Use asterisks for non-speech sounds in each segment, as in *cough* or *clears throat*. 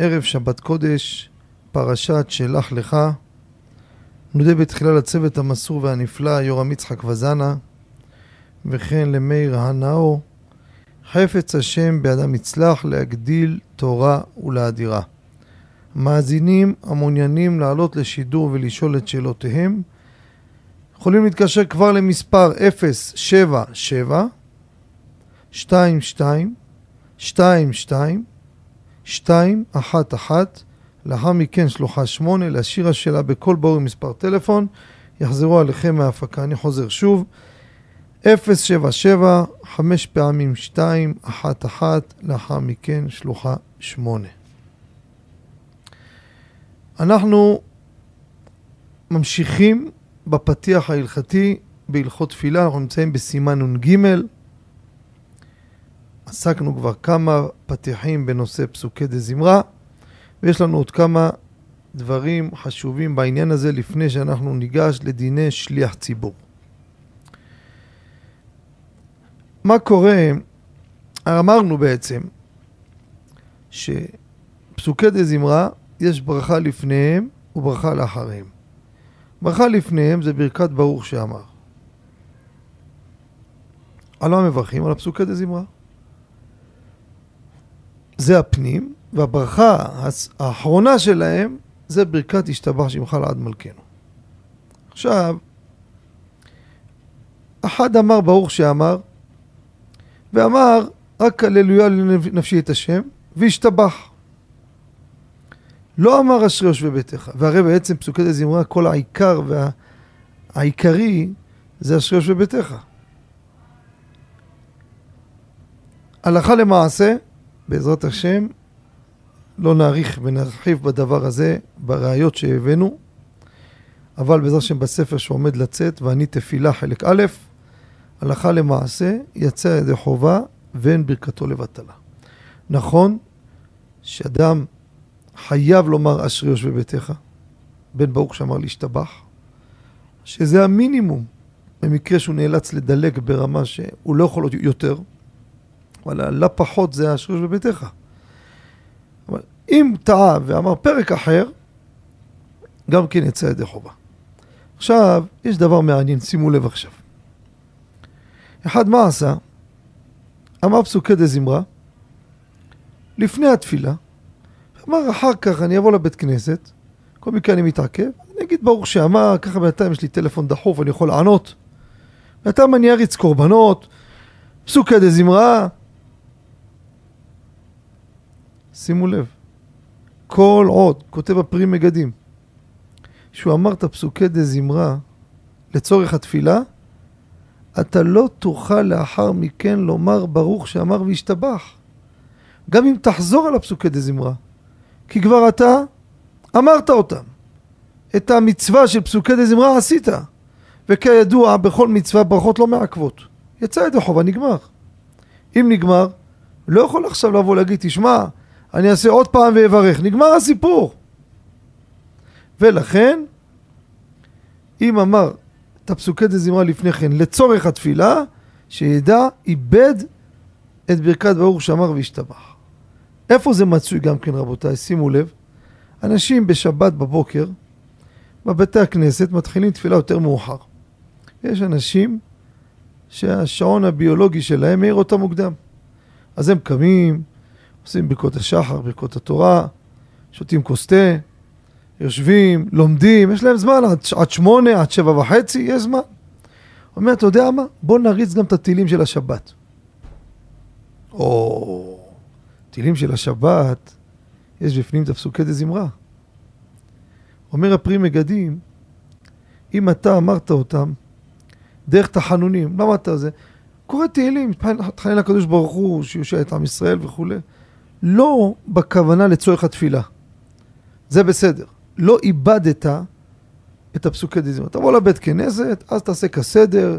ערב שבת קודש, פרשת שלח לך. נודה בתחילה לצוות המסור והנפלא, יורם יצחק וזנה, וכן למאיר הנאו, חפץ השם באדם יצלח להגדיל תורה ולאדירה. מאזינים המעוניינים לעלות לשידור ולשאול את שאלותיהם, יכולים להתקשר כבר למספר 077 22 22 211 לאחר מכן שלוחה 8 להשאיר השאלה בכל ברור מספר טלפון. יחזרו עליכם מההפקה. אני חוזר שוב. 077 5 פעמים 2 1 1 לאחר מכן שלוחה 8 אנחנו ממשיכים בפתיח ההלכתי בהלכות תפילה, אנחנו נמצאים בסימן נ"ג. עסקנו כבר כמה פתיחים בנושא פסוקי דה זמרה, ויש לנו עוד כמה דברים חשובים בעניין הזה לפני שאנחנו ניגש לדיני שליח ציבור. מה קורה? אמרנו בעצם שפסוקי דה זמרה יש ברכה לפניהם וברכה לאחריהם. ברכה לפניהם זה ברכת ברוך שאמר. על מה מברכים? על הפסוקי דה זמרה. זה הפנים, והברכה האחרונה שלהם זה ברכת השתבח שמך לעד מלכנו. עכשיו, אחד אמר ברוך שאמר, ואמר רק הללויה לנפשי את השם, והשתבח. לא אמר אשרי יושבי ביתך, והרי בעצם פסוקי דה זמרה, כל העיקר והעיקרי זה אשרי יושבי ביתך. הלכה למעשה, בעזרת השם, לא נאריך ונרחיב בדבר הזה, בראיות שהבאנו, אבל בעזרת השם בספר שעומד לצאת, ואני תפילה חלק א', הלכה למעשה, יצא ידי חובה ואין ברכתו לבטלה. נכון שאדם חייב לומר אשרי יושבי ביתך, בן ברוך שאמר להשתבח, שזה המינימום במקרה שהוא נאלץ לדלג ברמה שהוא לא יכול יותר, אבל הלא פחות זה אשרי יושבי ביתך. אבל אם טעה ואמר פרק אחר, גם כן יצא ידי חובה. עכשיו, יש דבר מעניין, שימו לב עכשיו. אחד, מה עשה? אמר פסוקי דה זמרה, לפני התפילה, אמר, אחר כך אני אבוא לבית כנסת, כל מקרה אני מתעכב, אני אגיד ברוך שאמר, ככה בינתיים יש לי טלפון דחוף, אני יכול לענות. בינתיים אני אריץ קורבנות, פסוקי דה זמרה. שימו לב, כל עוד, כותב הפרי מגדים, שהוא אמר את הפסוקי דה זמרה לצורך התפילה, אתה לא תוכל לאחר מכן לומר ברוך שאמר והשתבח. גם אם תחזור על הפסוקי דה זמרה. כי כבר אתה אמרת אותם. את המצווה של פסוקי דה זמרה עשית. וכידוע, בכל מצווה ברכות לא מעכבות. יצא ידי חובה, נגמר. אם נגמר, לא יכול עכשיו לבוא להגיד, תשמע, אני אעשה עוד פעם ואברך. נגמר הסיפור. ולכן, אם אמר את הפסוקי דה זמרה לפני כן לצורך התפילה, שידע, איבד את ברכת ברוך שאמר והשתבח. איפה זה מצוי גם כן רבותיי? שימו לב, אנשים בשבת בבוקר, בבתי הכנסת, מתחילים תפילה יותר מאוחר. יש אנשים שהשעון הביולוגי שלהם מעיר אותם מוקדם. אז הם קמים, עושים ברכות השחר, ברכות התורה, שותים כוס תה, יושבים, לומדים, יש להם זמן עד, עד שמונה, עד שבע וחצי, יש זמן. אומר, אתה יודע מה? בוא נריץ גם את הטילים של השבת. או... תהילים של השבת, יש בפנים את הפסוקי דה זמרה. אומר הפרי מגדים, אם אתה אמרת אותם דרך תחנונים, למה אתה זה? קורא תהילים, תחנן לקדוש ברוך הוא, שיושע את עם ישראל וכולי. לא בכוונה לצורך התפילה. זה בסדר. לא איבדת את הפסוקי דזמרה. תבוא לבית כנסת, אז תעשה כסדר,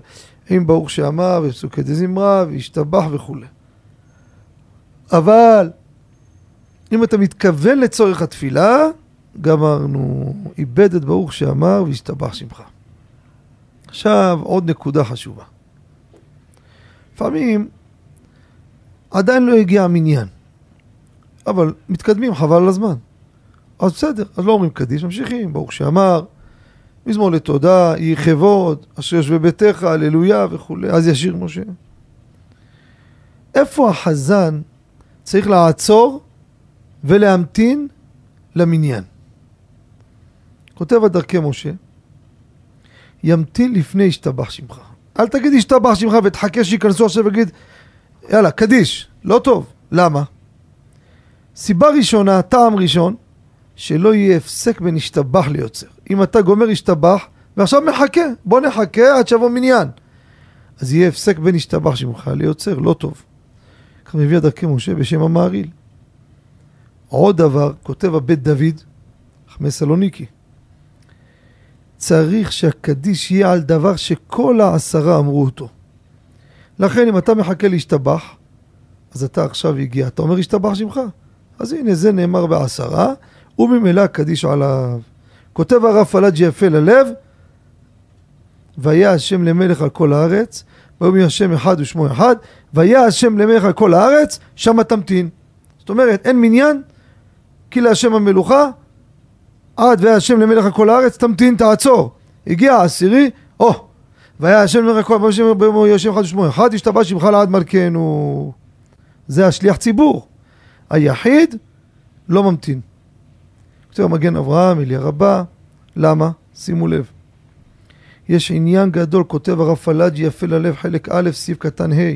עם ברוך שאמר, ופסוקי דזמרה, וישתבח וכולי. אבל אם אתה מתכוון לצורך התפילה, גמרנו, איבד את ברוך שאמר, וישתבח שמך. עכשיו, עוד נקודה חשובה. לפעמים עדיין לא הגיע המניין, אבל מתקדמים, חבל על הזמן. אז בסדר, אז לא אומרים קדיש, ממשיכים, ברוך שאמר, מזמור לתודה, יהי כבוד, אשר יושבי ביתך, הללויה וכולי, אז ישיר משה. איפה החזן צריך לעצור ולהמתין למניין? כותב על דרכי משה, ימתין לפני ישתבח שמך. אל תגיד ישתבח שמך ותחכה שייכנסו עכשיו ויגיד, יאללה, קדיש, לא טוב. למה? סיבה ראשונה, טעם ראשון, שלא יהיה הפסק בין השתבח ליוצר. אם אתה גומר השתבח, ועכשיו מחכה, בוא נחכה עד שיבוא מניין. אז יהיה הפסק בין השתבח שמך ליוצר, לא טוב. כך מביא הדרכי משה בשם המעריל. עוד דבר, כותב הבית דוד, חמי סלוניקי, צריך שהקדיש יהיה על דבר שכל העשרה אמרו אותו. לכן אם אתה מחכה להשתבח, אז אתה עכשיו הגיע, אתה אומר השתבח שמך. אז הנה זה נאמר בעשרה, וממילא קדיש עליו. כותב הרב פלאג'י יפה ללב, והיה השם למלך על כל הארץ, ויאמר השם אחד ושמו אחד, והיה השם למלך על כל הארץ, שמה תמתין. זאת אומרת, אין מניין, כי להשם המלוכה, עד והיה השם למלך על כל הארץ, תמתין, תעצור. הגיע העשירי, או, oh, והיה השם למלך על כל הארץ, ויאמר השם אחד ושמו אחד, השתבש שמך לעד מלכנו. זה השליח ציבור. היחיד לא ממתין. כותב המגן אברהם, אליה רבה, למה? שימו לב. יש עניין גדול, כותב הרב פלאג'י יפה ללב, חלק א', סעיף קטן ה'.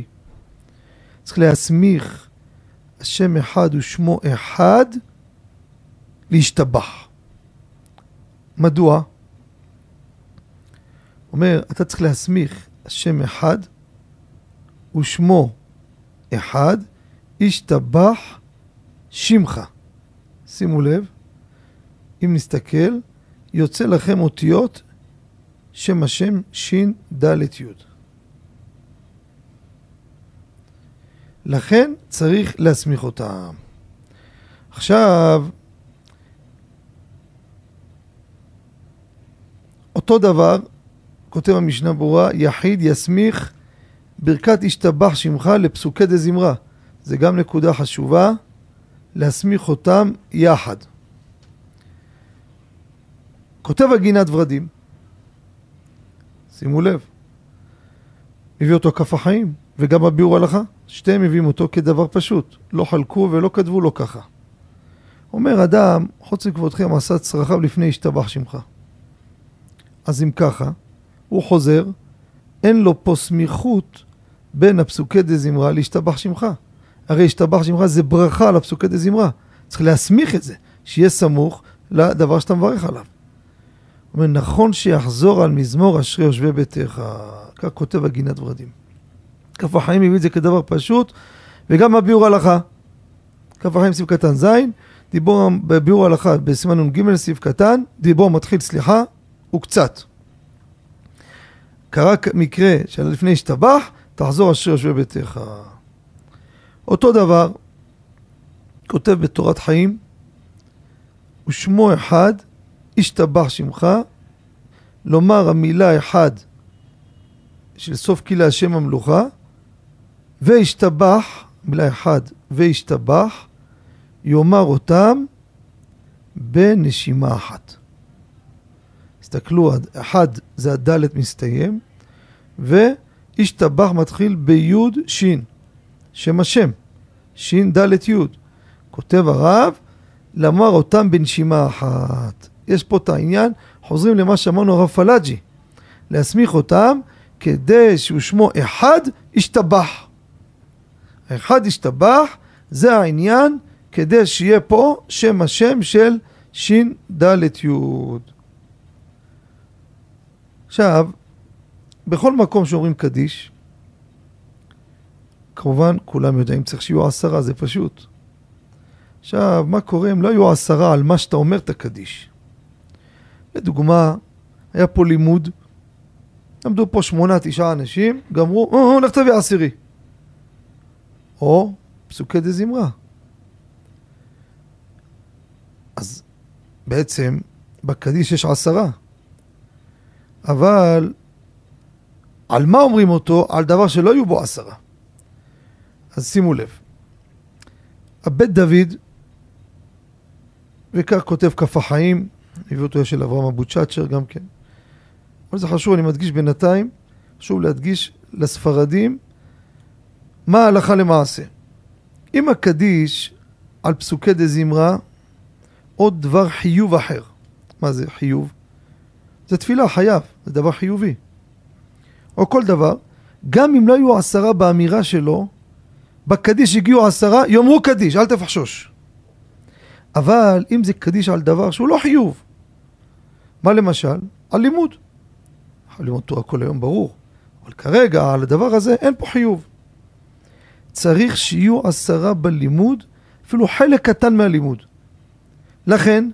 צריך להסמיך השם אחד ושמו אחד להשתבח. מדוע? אומר, אתה צריך להסמיך השם אחד ושמו אחד, השתבח שמך. שימו לב, אם נסתכל, יוצא לכם אותיות שם השם שין דלת יוד. לכן צריך להסמיך אותם. עכשיו, אותו דבר, כותב המשנה ברורה, יחיד יסמיך ברכת השתבח שמך לפסוקי דזמרה. זה גם נקודה חשובה, להסמיך אותם יחד. כותב הגינת ורדים, שימו לב, מביא אותו כף החיים, וגם הביאור הלכה, שתיהם מביאים אותו כדבר פשוט, לא חלקו ולא כתבו לו ככה. אומר אדם, חוץ מכבודכם עשה צרכיו לפני השתבח שמך. אז אם ככה, הוא חוזר, אין לו פה סמיכות בין הפסוקי דה זמרה להשתבח שמך. הרי השתבח שמך זה ברכה על הפסוקי דה זמרה. צריך להסמיך את זה, שיהיה סמוך לדבר שאתה מברך עליו. אומר, נכון שיחזור על מזמור אשרי יושבי ביתך, כך כותב הגינת ורדים. כף החיים מביא את זה כדבר פשוט, וגם הביאור הלכה. כף החיים סעיף קטן ז', דיבור בביאור הלכה בסימן נ"ג סעיף קטן, דיבור מתחיל סליחה, וקצת. קרה מקרה שלפני השתבח, תחזור אשר יושבי ביתך. אותו דבר, כותב בתורת חיים, ושמו אחד, השתבח שמך, לומר המילה אחד של סוף כלי השם המלוכה, והשתבח, מילה אחד, והשתבח, יאמר אותם בנשימה אחת. תסתכלו, אחד זה הדלת מסתיים, והשתבח מתחיל ביוד שין, שם השם, דלת יוד. כותב הרב, לומר אותם בנשימה אחת. יש פה את העניין, חוזרים למה שאמרנו הרב פלאג'י, להסמיך אותם כדי שהוא שמו אחד ישתבח. האחד ישתבח, זה העניין כדי שיהיה פה שם השם של ש"ד י'. עכשיו, בכל מקום שאומרים קדיש, כמובן כולם יודעים צריך שיהיו עשרה, זה פשוט. עכשיו, מה קורה אם לא היו עשרה על מה שאתה אומר את הקדיש? לדוגמה, היה פה לימוד, למדו פה שמונה, תשעה אנשים, גמרו, או, לך תביא עשירי. או פסוקי דה זמרה. אז בעצם בקדיש יש עשרה. אבל על מה אומרים אותו? על דבר שלא היו בו עשרה. אז שימו לב. הבית דוד, וכך כותב כף החיים, הביא אותו של אברהם אבו צ'אצ'ר גם כן. אבל זה חשוב, אני מדגיש בינתיים, חשוב להדגיש לספרדים מה ההלכה למעשה. אם הקדיש על פסוקי דה זמרה, עוד דבר חיוב אחר. מה זה חיוב? זה תפילה, חייב, זה דבר חיובי. או כל דבר, גם אם לא היו עשרה באמירה שלו, בקדיש הגיעו עשרה, יאמרו קדיש, אל תפחשוש. אבל אם זה קדיש על דבר שהוא לא חיוב, מה למשל? על לימוד. על לימוד תורה כל היום ברור, אבל כרגע על הדבר הזה אין פה חיוב. צריך שיהיו עשרה בלימוד, אפילו חלק קטן מהלימוד. לכן,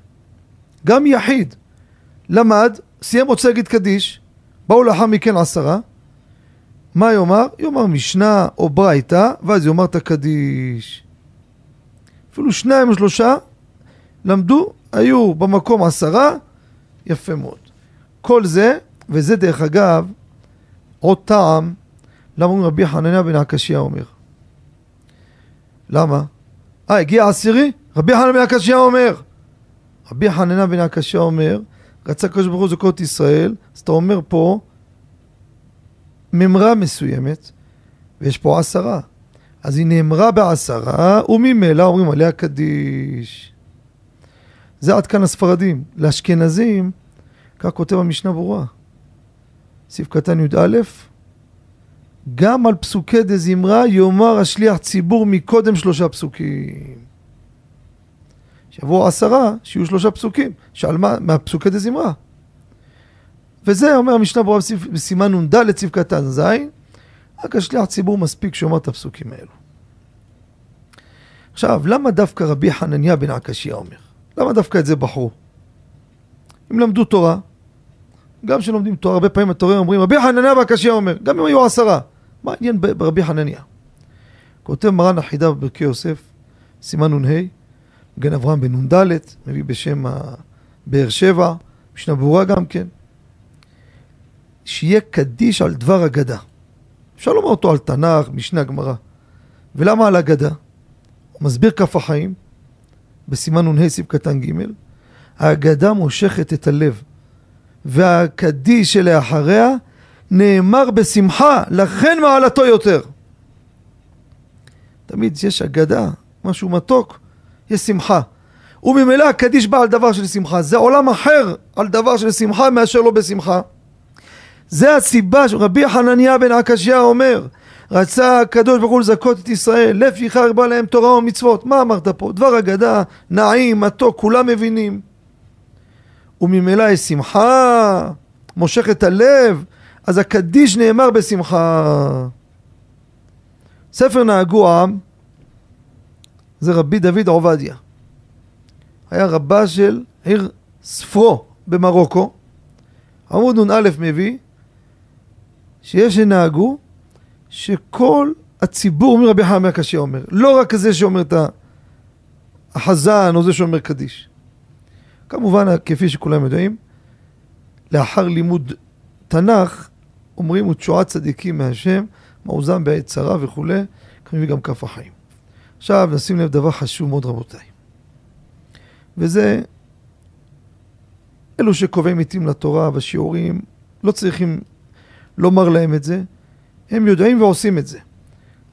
גם יחיד למד, סיים רוצה להגיד קדיש, באו לאחר מכן עשרה, מה יאמר? יאמר משנה או ברייתא, ואז יאמר את הקדיש. אפילו שניים או שלושה למדו, היו במקום עשרה, יפה מאוד. כל זה, וזה דרך אגב, עוד טעם, למה אומרים רבי חנניה בן הקשיא אומר. למה? אה, הגיע עשירי? רבי חנניה בן הקשיא אומר. רבי חנניה בן הקשיא אומר, רצה הקדוש ברוך הוא זכות ישראל, אז אתה אומר פה ממרה מסוימת, ויש פה עשרה. אז היא נאמרה בעשרה, וממילא אומרים עליה קדיש. זה עד כאן הספרדים. לאשכנזים, כך כותב המשנה ברורה. סעיף קטן י"א, גם על פסוקי דה זמרה יאמר השליח ציבור מקודם שלושה פסוקים. שיבואו עשרה, שיהיו שלושה פסוקים. שעל מה? מהפסוקי דה זמרה. וזה אומר המשנה ברורה בסימן נ"ד סעיף קטן ז', רק השליח ציבור מספיק שאומר את הפסוקים האלו. עכשיו, למה דווקא רבי חנניה בן עקשיא אומר? למה דווקא את זה בחרו? אם למדו תורה, גם כשלומדים תורה, הרבה פעמים התורה אומרים, רבי חנניה בן עקשיא אומר, גם אם היו עשרה. מה העניין ברבי חנניה? כותב מרן החידה בברכי יוסף, סימן נ"ה, מגן אברהם בן נ"ד, מביא בשם באר שבע, משנה ברורה גם כן. שיהיה קדיש על דבר אגדה. אפשר לומר אותו על תנ"ך, משנה גמרא. ולמה על אגדה? הוא מסביר כף החיים, בסימן נ"ה סעיף קטן ג', האגדה מושכת את הלב, והקדיש שלאחריה נאמר בשמחה, לכן מעלתו יותר. תמיד יש אגדה, משהו מתוק, יש שמחה. וממילא הקדיש בא על דבר של שמחה. זה עולם אחר על דבר של שמחה מאשר לא בשמחה. זה הסיבה שרבי חנניה בן עקשיא אומר, רצה הקדוש ברוך הוא לזכות את ישראל, לפיכך הרבה להם תורה ומצוות. מה אמרת פה? דבר אגדה, נעים, מתוק, כולם מבינים. וממילא יש שמחה, מושך את הלב, אז הקדיש נאמר בשמחה. ספר נהגו העם זה רבי דוד עובדיה. היה רבה של עיר ספרו במרוקו. עמוד נ"א מביא שיש שנהגו שכל הציבור, אומר רבי חנן הקשיא אומר, לא רק זה שאומר את החזן או זה שאומר קדיש. כמובן, כפי שכולם יודעים, לאחר לימוד תנ"ך, אומרים ותשועת צדיקים מהשם, מאוזן בעת צרה וכולי, כמובן גם כף החיים. עכשיו נשים לב דבר חשוב מאוד רבותיי, וזה אלו שקובעים עיתים לתורה בשיעורים, לא צריכים לומר להם את זה, הם יודעים ועושים את זה.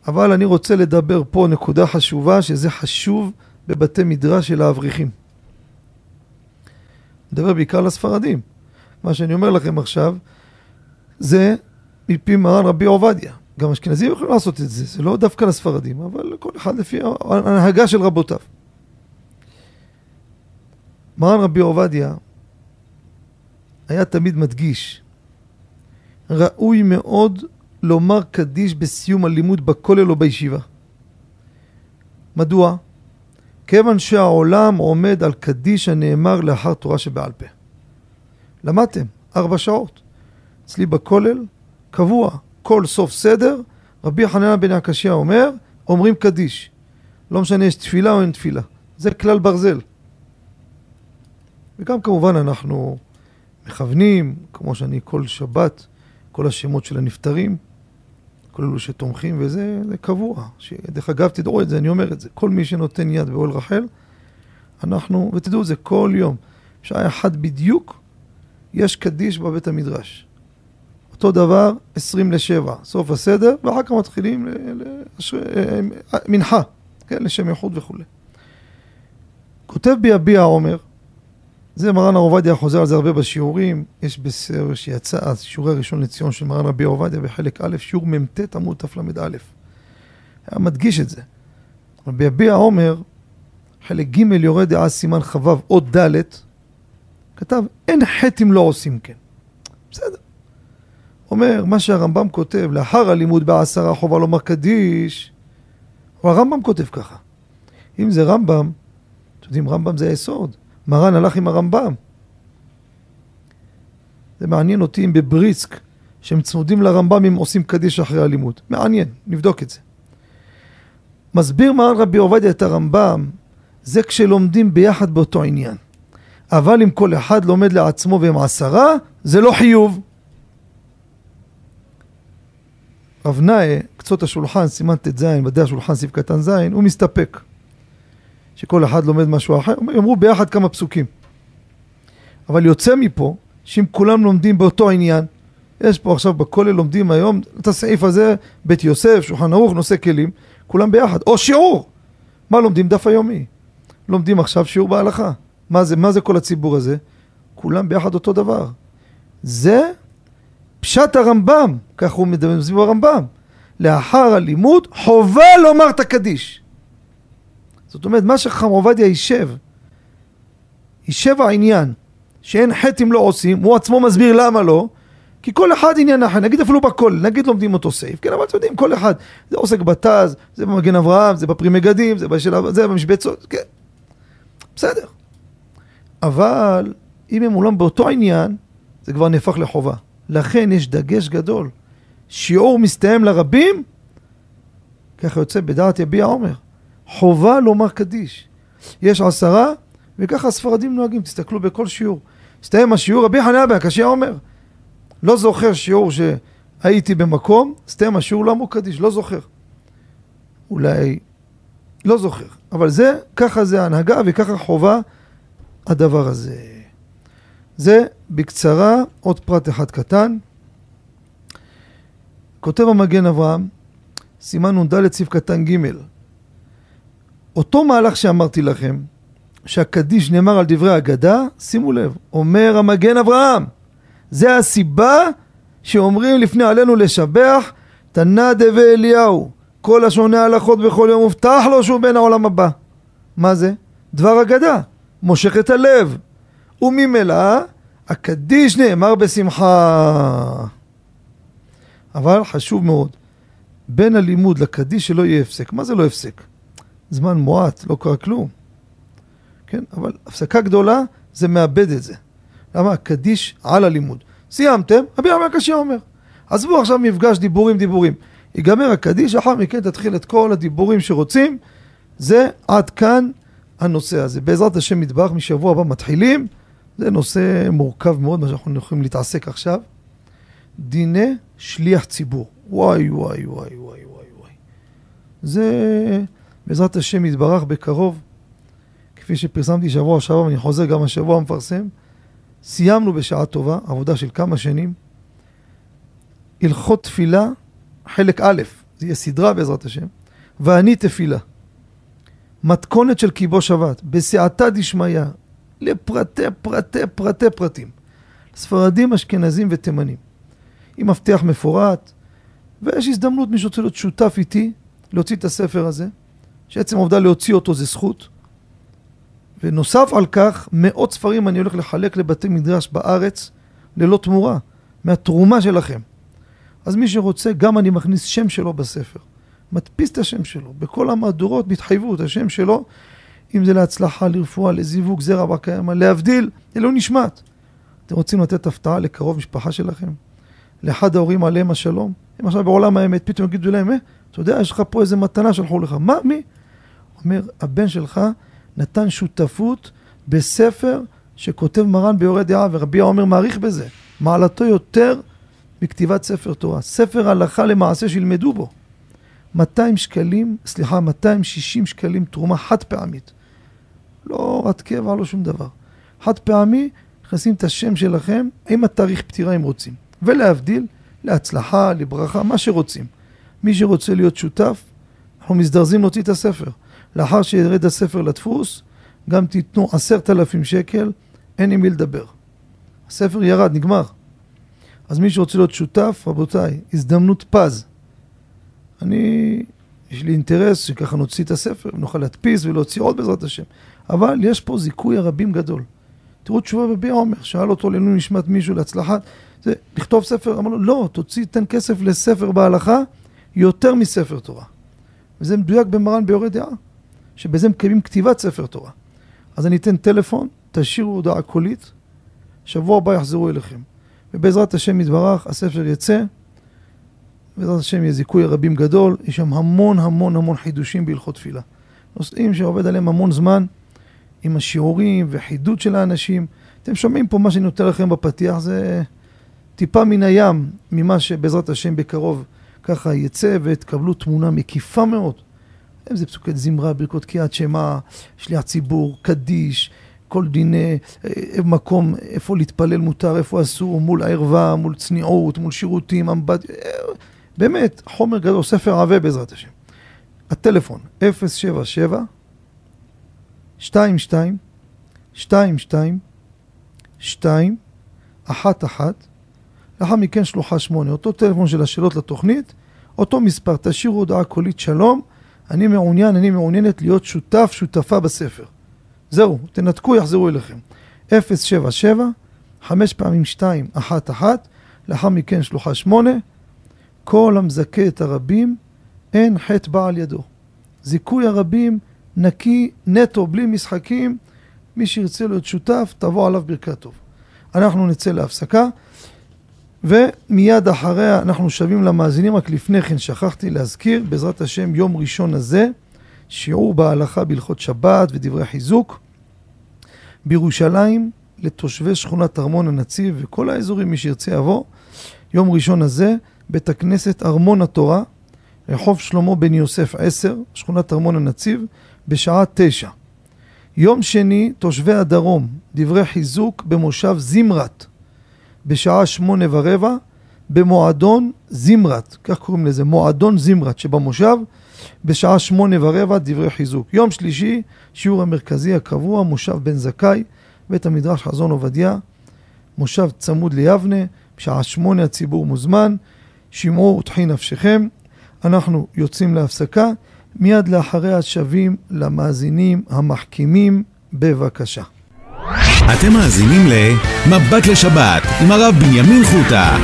אבל אני רוצה לדבר פה נקודה חשובה, שזה חשוב בבתי מדרש של האברכים. מדבר בעיקר לספרדים. מה שאני אומר לכם עכשיו, זה מפי מרן רבי עובדיה. גם אשכנזים יכולים לעשות את זה, זה לא דווקא לספרדים, אבל כל אחד לפי ההנהגה של רבותיו. מרן רבי עובדיה היה תמיד מדגיש ראוי מאוד לומר קדיש בסיום הלימוד בכולל או בישיבה. מדוע? כיוון שהעולם עומד על קדיש הנאמר לאחר תורה שבעל פה. למדתם, ארבע שעות. אצלי בכולל, קבוע, כל סוף סדר, רבי חננה בן הקשיא אומר, אומרים קדיש. לא משנה יש תפילה או אין תפילה. זה כלל ברזל. וגם כמובן אנחנו מכוונים, כמו שאני כל שבת, כל השמות של הנפטרים, כל אלו שתומכים, וזה קבוע. דרך אגב, תדעו את זה, אני אומר את זה. כל מי שנותן יד באוהל רחל, אנחנו, ותדעו את זה, כל יום, שעה אחת בדיוק, יש קדיש בבית המדרש. אותו דבר, עשרים לשבע, סוף הסדר, ואחר כך מתחילים למנחה, כן, לשם איחוד וכולי. כותב ביביע עומר, זה מרן הרב עובדיה חוזר על זה הרבה בשיעורים, יש בסדר שיצא, השיעורי הראשון לציון של מרן רבי עובדיה בחלק א', שיעור מ"ט עמוד תל"א. היה מדגיש את זה. רבי יביע עומר, חלק ג' יורד דעה סימן כ"ו או ד', כתב, אין חטא אם לא עושים כן. בסדר. אומר, מה שהרמב"ם כותב, לאחר הלימוד בעשרה חובה לומר קדיש, הרמב"ם כותב ככה. אם זה רמב"ם, אתם יודעים, רמב"ם זה היסוד. מרן הלך עם הרמב"ם. זה מעניין אותי אם בבריסק, שהם צמודים לרמב"ם, אם עושים קדיש אחרי הלימוד. מעניין, נבדוק את זה. מסביר מרן רבי עובדיה את הרמב"ם, זה כשלומדים ביחד באותו עניין. אבל אם כל אחד לומד לעצמו והם עשרה, זה לא חיוב. רב נאה, קצות השולחן, סימן ט"ז, מדעי השולחן, סעיף קטן ז', הוא מסתפק. שכל אחד לומד משהו אחר, יאמרו ביחד כמה פסוקים. אבל יוצא מפה, שאם כולם לומדים באותו עניין, יש פה עכשיו בכולל לומדים היום את הסעיף הזה, בית יוסף, שולחן ערוך, נושא כלים, כולם ביחד, או שיעור. מה לומדים? דף היומי. לומדים עכשיו שיעור בהלכה. מה זה, מה זה כל הציבור הזה? כולם ביחד אותו דבר. זה פשט הרמב"ם, כך הוא מדבר סביב הרמב"ם. לאחר הלימוד חובה לומר את הקדיש. זאת אומרת, מה שחכם עובדיה יישב, יישב העניין שאין חטא אם לא עושים, הוא עצמו מסביר למה לא, כי כל אחד עניין אחר, נגיד אפילו בכל, נגיד לומדים אותו סעיף, כן, אבל אתם יודעים, כל אחד, זה עוסק בתז, זה במגן אברהם, זה בפרי מגדים, זה, בשל... זה במשבצות, כן, בסדר. אבל אם הם אולם באותו עניין, זה כבר נהפך לחובה. לכן יש דגש גדול. שיעור מסתיים לרבים, ככה יוצא בדעת יביע עומר. חובה לומר קדיש. יש עשרה, וככה הספרדים נוהגים, תסתכלו בכל שיעור. הסתיים השיעור, רבי חניה בן הקשיא אומר, לא זוכר שיעור שהייתי במקום, הסתיים השיעור לא אמרו קדיש, לא זוכר. אולי, לא זוכר. אבל זה, ככה זה ההנהגה וככה חובה הדבר הזה. זה בקצרה עוד פרט אחד קטן. כותב המגן אברהם, סימן נ"ד סעיף קטן ג' אותו מהלך שאמרתי לכם, שהקדיש נאמר על דברי אגדה, שימו לב, אומר המגן אברהם, זה הסיבה שאומרים לפני עלינו לשבח תנא דבי אליהו, כל השונה הלכות בכל יום מובטח לו שהוא בן העולם הבא. מה זה? דבר אגדה, מושך את הלב. וממילא הקדיש נאמר בשמחה. אבל חשוב מאוד, בין הלימוד לקדיש שלא יהיה הפסק. מה זה לא הפסק? זמן מועט, לא קרה כלום. כן? אבל הפסקה גדולה זה מאבד את זה. למה? קדיש על הלימוד. סיימתם, רבי עמר קשיא אומר. עזבו עכשיו מפגש דיבורים דיבורים. ייגמר הקדיש, אחר מכן תתחיל את כל הדיבורים שרוצים. זה עד כאן הנושא הזה. בעזרת השם מטבח, משבוע הבא מתחילים. זה נושא מורכב מאוד, מה שאנחנו יכולים להתעסק עכשיו. דיני שליח ציבור. וואי וואי וואי וואי וואי וואי. זה בעזרת השם יתברך בקרוב, כפי שפרסמתי שבוע שעבר ואני חוזר גם השבוע המפרסם, סיימנו בשעה טובה, עבודה של כמה שנים, הלכות תפילה, חלק א', זה יהיה סדרה בעזרת השם, ואני תפילה. מתכונת של קיבו שבת, בסעתה דשמיא, לפרטי פרטי פרטי פרטים. ספרדים, אשכנזים ותימנים. עם מפתח מפורט, ויש הזדמנות, מי שרוצה להיות שותף איתי, להוציא את הספר הזה. שעצם העובדה להוציא אותו זה זכות. ונוסף על כך, מאות ספרים אני הולך לחלק לבתי מדרש בארץ ללא תמורה, מהתרומה שלכם. אז מי שרוצה, גם אני מכניס שם שלו בספר. מדפיס את השם שלו. בכל המהדורות בהתחייבות, השם שלו. אם זה להצלחה, לרפואה, לזיווג, זרע בר קיימא, להבדיל, אלוהים נשמט. אתם רוצים לתת הפתעה לקרוב משפחה שלכם? לאחד ההורים עליהם השלום? הם עכשיו בעולם האמת, פתאום יגידו להם, אה, אתה יודע, יש לך פה איזה מתנה שלחו לך. מה, מי? אומר, הבן שלך נתן שותפות בספר שכותב מרן ביורה דעה, ורבי העומר מעריך בזה. מעלתו יותר מכתיבת ספר תורה. ספר הלכה למעשה שילמדו בו. 200 שקלים, סליחה, 260 שקלים תרומה חד פעמית. לא הוראת קבע, לא שום דבר. חד פעמי, נכנסים את השם שלכם עם התאריך פטירה אם רוצים. ולהבדיל, להצלחה, לברכה, מה שרוצים. מי שרוצה להיות שותף, אנחנו מזדרזים להוציא את הספר. לאחר שירד הספר לדפוס, גם תיתנו עשרת אלפים שקל, אין עם מי לדבר. הספר ירד, נגמר. אז מי שרוצה להיות שותף, רבותיי, הזדמנות פז. אני, יש לי אינטרס שככה נוציא את הספר, ונוכל להדפיס ולהוציא עוד בעזרת השם. אבל יש פה זיכוי הרבים גדול. תראו תשובה בבי עומר, שאל אותו לעילוי נשמת מישהו להצלחה, זה לכתוב ספר, אמר לו, לא, תוציא, תן כסף לספר בהלכה יותר מספר תורה. וזה מדויק במרן ביורה דעה, שבזה מקיימים כתיבת ספר תורה. אז אני אתן טלפון, תשאירו הודעה קולית, שבוע הבא יחזרו אליכם. ובעזרת השם יתברך, הספר יצא, בעזרת השם יהיה זיכוי רבים גדול, יש שם המון המון המון חידושים בהלכות תפילה. נושאים שעובד עליהם המון זמן, עם השיעורים וחידוד של האנשים. אתם שומעים פה מה שאני נותן לכם בפתיח, זה טיפה מן הים ממה שבעזרת השם בקרוב ככה יצא ותקבלו תמונה מקיפה מאוד. אם זה פסוקי זמרה, ברכות קריאת שמע, שליח ציבור, קדיש, כל דיני אה, מקום, איפה להתפלל מותר, איפה אסור, מול הערווה, מול צניעות, מול שירותים, אמבט... אה, באמת, חומר גדול, ספר עבה בעזרת השם. הטלפון, 077 22 22 2 1 1 לאחר מכן שלוחה 8, אותו טלפון של השאלות לתוכנית, אותו מספר, תשאירו הודעה קולית שלום, אני מעוניין, אני מעוניינת להיות שותף, שותפה בספר. זהו, תנתקו, יחזרו אליכם. 077, 5 פעמים 2, 1 1, לאחר מכן שלוחה 8, כל המזכה את הרבים, אין חטא בא על ידו. זיכוי הרבים נקי, נטו, בלי משחקים. מי שירצה להיות שותף, תבוא עליו ברכת טוב. אנחנו נצא להפסקה, ומיד אחריה אנחנו שבים למאזינים, רק לפני כן שכחתי להזכיר, בעזרת השם, יום ראשון הזה, שיעור בהלכה בהלכות שבת ודברי חיזוק. בירושלים, לתושבי שכונת ארמון הנציב וכל האזורים, מי שירצה יבוא. יום ראשון הזה, בית הכנסת ארמון התורה, רחוב שלמה בן יוסף 10, שכונת ארמון הנציב, בשעה תשע. יום שני, תושבי הדרום, דברי חיזוק במושב זמרת, בשעה שמונה ורבע, במועדון זמרת, כך קוראים לזה, מועדון זמרת שבמושב, בשעה שמונה ורבע, דברי חיזוק. יום שלישי, שיעור המרכזי הקבוע, מושב בן זכאי, בית המדרש חזון עובדיה, מושב צמוד ליבנה, בשעה שמונה הציבור מוזמן, שמעו ותחי נפשכם. אנחנו יוצאים להפסקה. מיד לאחריה שבים למאזינים המחכימים, בבקשה. אתם מאזינים ל"מבט לשבת" עם הרב בנימין חוטה.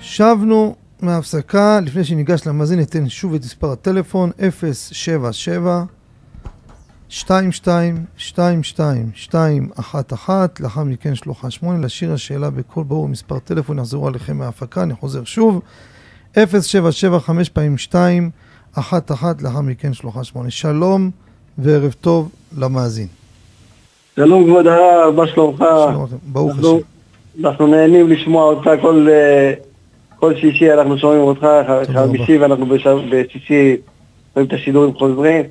שבנו מההפסקה, לפני שניגש למאזין ניתן שוב את מספר הטלפון 077 22 22 211 לאחר מכן שלוחה 8 לשיר השאלה בקול ברור מספר טלפון יחזרו עליכם מההפקה, אני חוזר שוב. 077 5 פעמים 2 1 1 לאחר מכן שלוחה 8 שלום וערב טוב למאזין. שלום כבוד הרב, מה שלומך? ברוך השם. אנחנו נהנים לשמוע אותך כל, אה, כל שישי, אנחנו שומעים אותך. חמישי ואנחנו בש- בשישי רואים את השידורים חוזרים,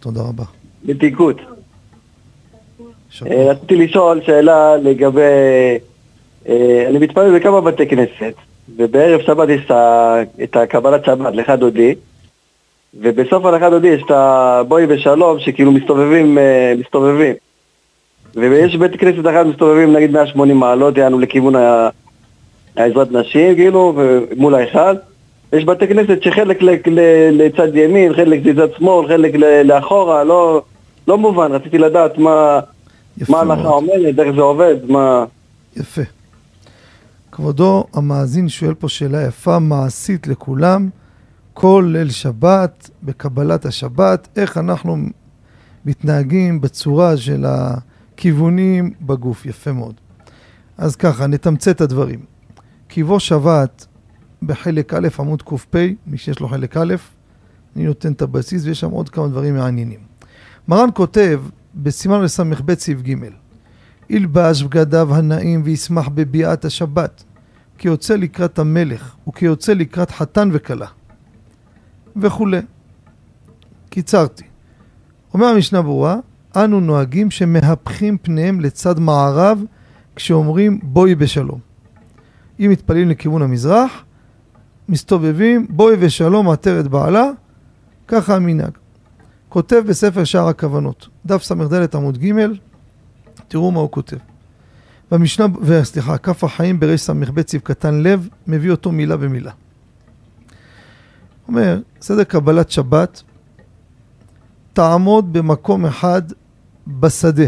תודה רבה. בתיקות. אה. רציתי לשאול שאלה לגבי, אה, אני מתפלל בכמה בתי כנסת, ובערב שבת יש את הקבלת שבת, לך דודי, ובסוף הלכה דודי יש את הבואי בשלום, שכאילו מסתובבים, אה, מסתובבים. ויש בית כנסת אחד מסתובבים נגיד 180 מעלות, יענו לכיוון ה- העזרת נשים, כאילו, מול ההיכל. יש בתי כנסת שחלק לצד ימין, חלק לצד שמאל, חלק לאחורה, לא, לא מובן, רציתי לדעת מה, ההלכה. אומרת, איך זה עובד, מה... יפה. כבודו, המאזין שואל פה שאלה יפה, מעשית לכולם. כל ליל שבת, בקבלת השבת, איך אנחנו מתנהגים בצורה של הכיוונים בגוף. יפה מאוד. אז ככה, נתמצת את הדברים. קיבו שבת בחלק א', עמוד קפ, מי שיש לו חלק א', אני נותן את הבסיס ויש שם עוד כמה דברים מעניינים. מרן כותב בסימן לס"ב סעיף ג' ילבש בגדיו הנאים וישמח בביאת השבת, כי יוצא לקראת המלך וכי יוצא לקראת חתן וכלה וכולי. קיצרתי. אומר המשנה ברורה, אנו נוהגים שמהפכים פניהם לצד מערב כשאומרים בואי בשלום. אם מתפללים לכיוון המזרח, מסתובבים בואי ושלום עטרת בעלה, ככה המנהג. כותב בספר שער הכוונות, דף ס"ד עמוד ג', תראו מה הוא כותב. במשנה, וסליחה, כף החיים ס"ב ציב קטן לב, מביא אותו מילה במילה. אומר, סדר קבלת שבת, תעמוד במקום אחד בשדה.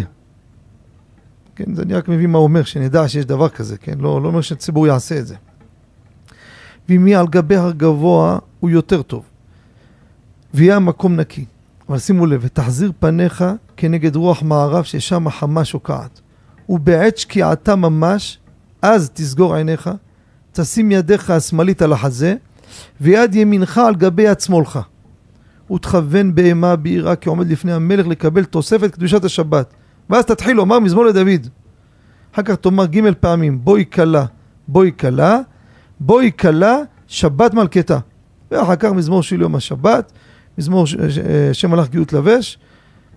כן, אני רק מביא מה הוא אומר, שנדע שיש דבר כזה, כן? לא, לא אומר שהציבור יעשה את זה. יהיה על גבי הר גבוה, הוא יותר טוב. ויהיה המקום נקי. אבל שימו לב, ותחזיר פניך כנגד רוח מערב ששם החמה שוקעת. ובעת שקיעתה ממש, אז תסגור עיניך, תשים ידיך השמאלית על החזה, ויד ימינך על גבי יד שמאלך. ותכוון בהמה ביראה כי עומד לפני המלך לקבל תוספת קדושת השבת. ואז תתחיל לומר מזמור לדוד. אחר כך תאמר ג' פעמים, בואי כלה, בואי כלה, בואי כלה, שבת מלכתה. ואחר כך מזמור של יום השבת, מזמור שם מלאך גאות לבש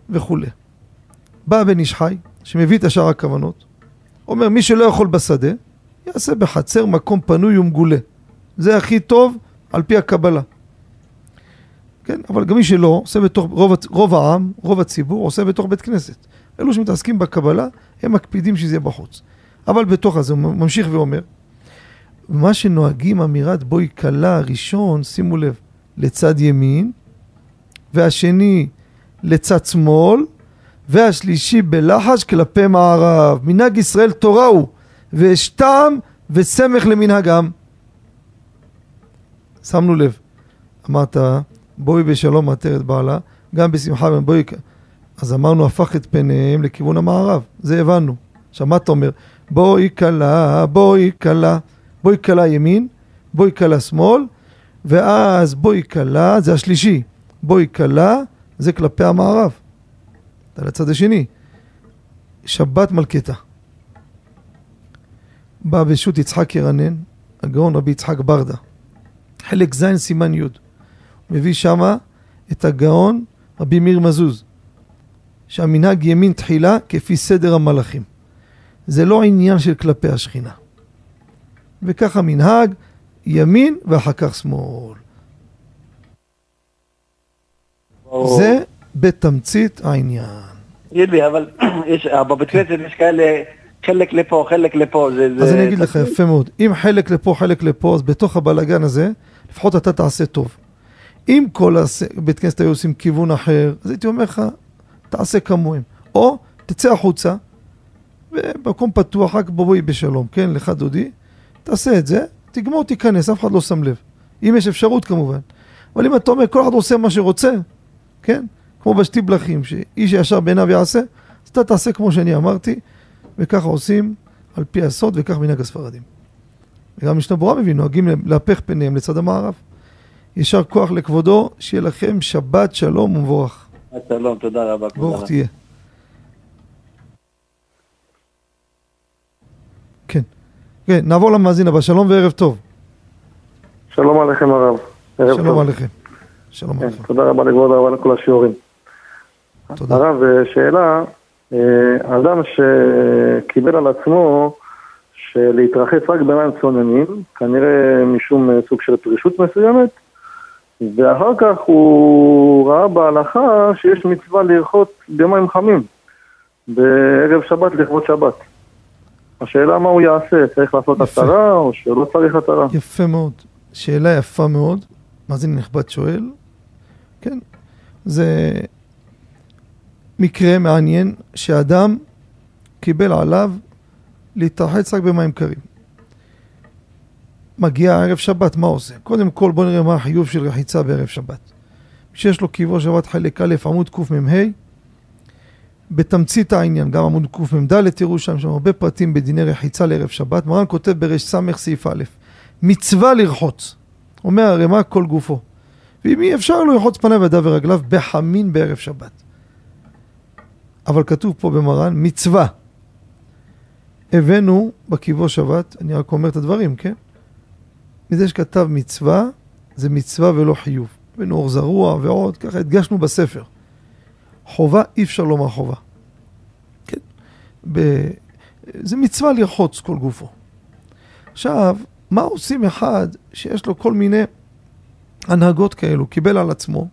וכולי. בא בן איש חי, שמביא את השאר הכוונות, אומר מי שלא יכול בשדה, יעשה בחצר מקום פנוי ומגולה. זה הכי טוב על פי הקבלה. כן, אבל גם מי שלא, עושה בתוך, רוב, רוב העם, רוב הציבור, עושה בתוך בית כנסת. אלו שמתעסקים בקבלה, הם מקפידים שזה יהיה בחוץ. אבל בתוך הזה הוא ממשיך ואומר, מה שנוהגים אמירת בואי כלה הראשון, שימו לב, לצד ימין, והשני לצד שמאל, והשלישי בלחש כלפי מערב. מנהג ישראל תורה הוא, ואשתם וסמך למנהגם. שמנו לב, אמרת בואי בשלום עטרת בעלה, גם בשמחה בואי... אז אמרנו הפך את פניהם לכיוון המערב, זה הבנו. עכשיו מה אתה אומר? בואי כלה, בואי כלה, בואי כלה ימין, בואי כלה שמאל, ואז בואי כלה, זה השלישי, בואי כלה, זה כלפי המערב. אתה לצד השני. שבת מלכתה. בא בשו"ת יצחק ירנן, הגאון רבי יצחק ברדה. חלק ז' סימן י'. מביא שמה את הגאון רבי מאיר מזוז. שהמנהג ימין תחילה כפי סדר המלאכים. זה לא עניין של כלפי השכינה. וככה מנהג ימין ואחר כך שמאל. זה בתמצית העניין. ידבי, אבל *clears throat* יש, בבית כנסת יש כאלה, חלק לפה, חלק לפה. זה, אז אני אגיד לך יפה מאוד, אם חלק לפה, חלק לפה, אז בתוך הבלגן הזה, לפחות אתה תעשה טוב. אם כל בית כנסת היו עושים כיוון אחר, אז הייתי אומר לך, תעשה כמוהם. או תצא החוצה, ובמקום פתוח, רק בואי בשלום, כן, לך דודי, תעשה את זה, תגמור, תיכנס, אף אחד לא שם לב. אם יש אפשרות כמובן. אבל אם אתה אומר, כל אחד עושה מה שרוצה, כן? כמו בשטיבלחים, שאיש ישר בעיניו יעשה, אז אתה תעשה כמו שאני אמרתי, וככה עושים על פי הסוד, וכך מנהג הספרדים. וגם משנה ברורה מבין, נוהגים להפך פניהם לצד המערב. יישר כוח לכבודו, שיהיה לכם שבת שלום ומבורך. שלום, תודה רבה. ברוך תהיה. כן. כן, נעבור למאזין הבא. שלום וערב טוב. שלום עליכם הרב. שלום עליכם. שלום כן, עליכם. תודה רבה לכבוד הרב על כל השיעורים. תודה. הרב, שאלה, אה, אדם שקיבל על עצמו שלהתרחץ רק במים צוננים, כנראה משום אה, סוג של פרישות מסוימת, ואחר כך הוא ראה בהלכה שיש מצווה לרחוץ במים חמים בערב שבת לכבוד שבת. השאלה מה הוא יעשה, צריך לעשות התרה או שלא צריך התרה? יפה מאוד. שאלה יפה מאוד. מאזין נכבד שואל. כן, זה מקרה מעניין שאדם קיבל עליו להתרחץ רק במים קרים. מגיע ערב שבת, מה עושה? קודם כל בוא נראה מה החיוב של רחיצה בערב שבת. שיש לו קברו שבת חלק א', עמוד קמ"ה, בתמצית העניין, גם עמוד קמ"ד, תראו שם שם הרבה פרטים בדיני רחיצה לערב שבת. מרן כותב ברס סעיף א', מצווה לרחוץ. אומר הרמ"א כל גופו. ואם אי אפשר לו ירחוץ פניו ידיו ורגליו בחמין בערב שבת. אבל כתוב פה במרן, מצווה. הבאנו בקברו שבת, אני רק אומר את הדברים, כן? מזה שכתב מצווה, זה מצווה ולא חיוב. הבאנו אור זרוע ועוד, ככה הדגשנו בספר. חובה, אי אפשר לומר חובה. כן? ב... זה מצווה לרחוץ כל גופו. עכשיו, מה עושים אחד שיש לו כל מיני הנהגות כאלו, קיבל על עצמו,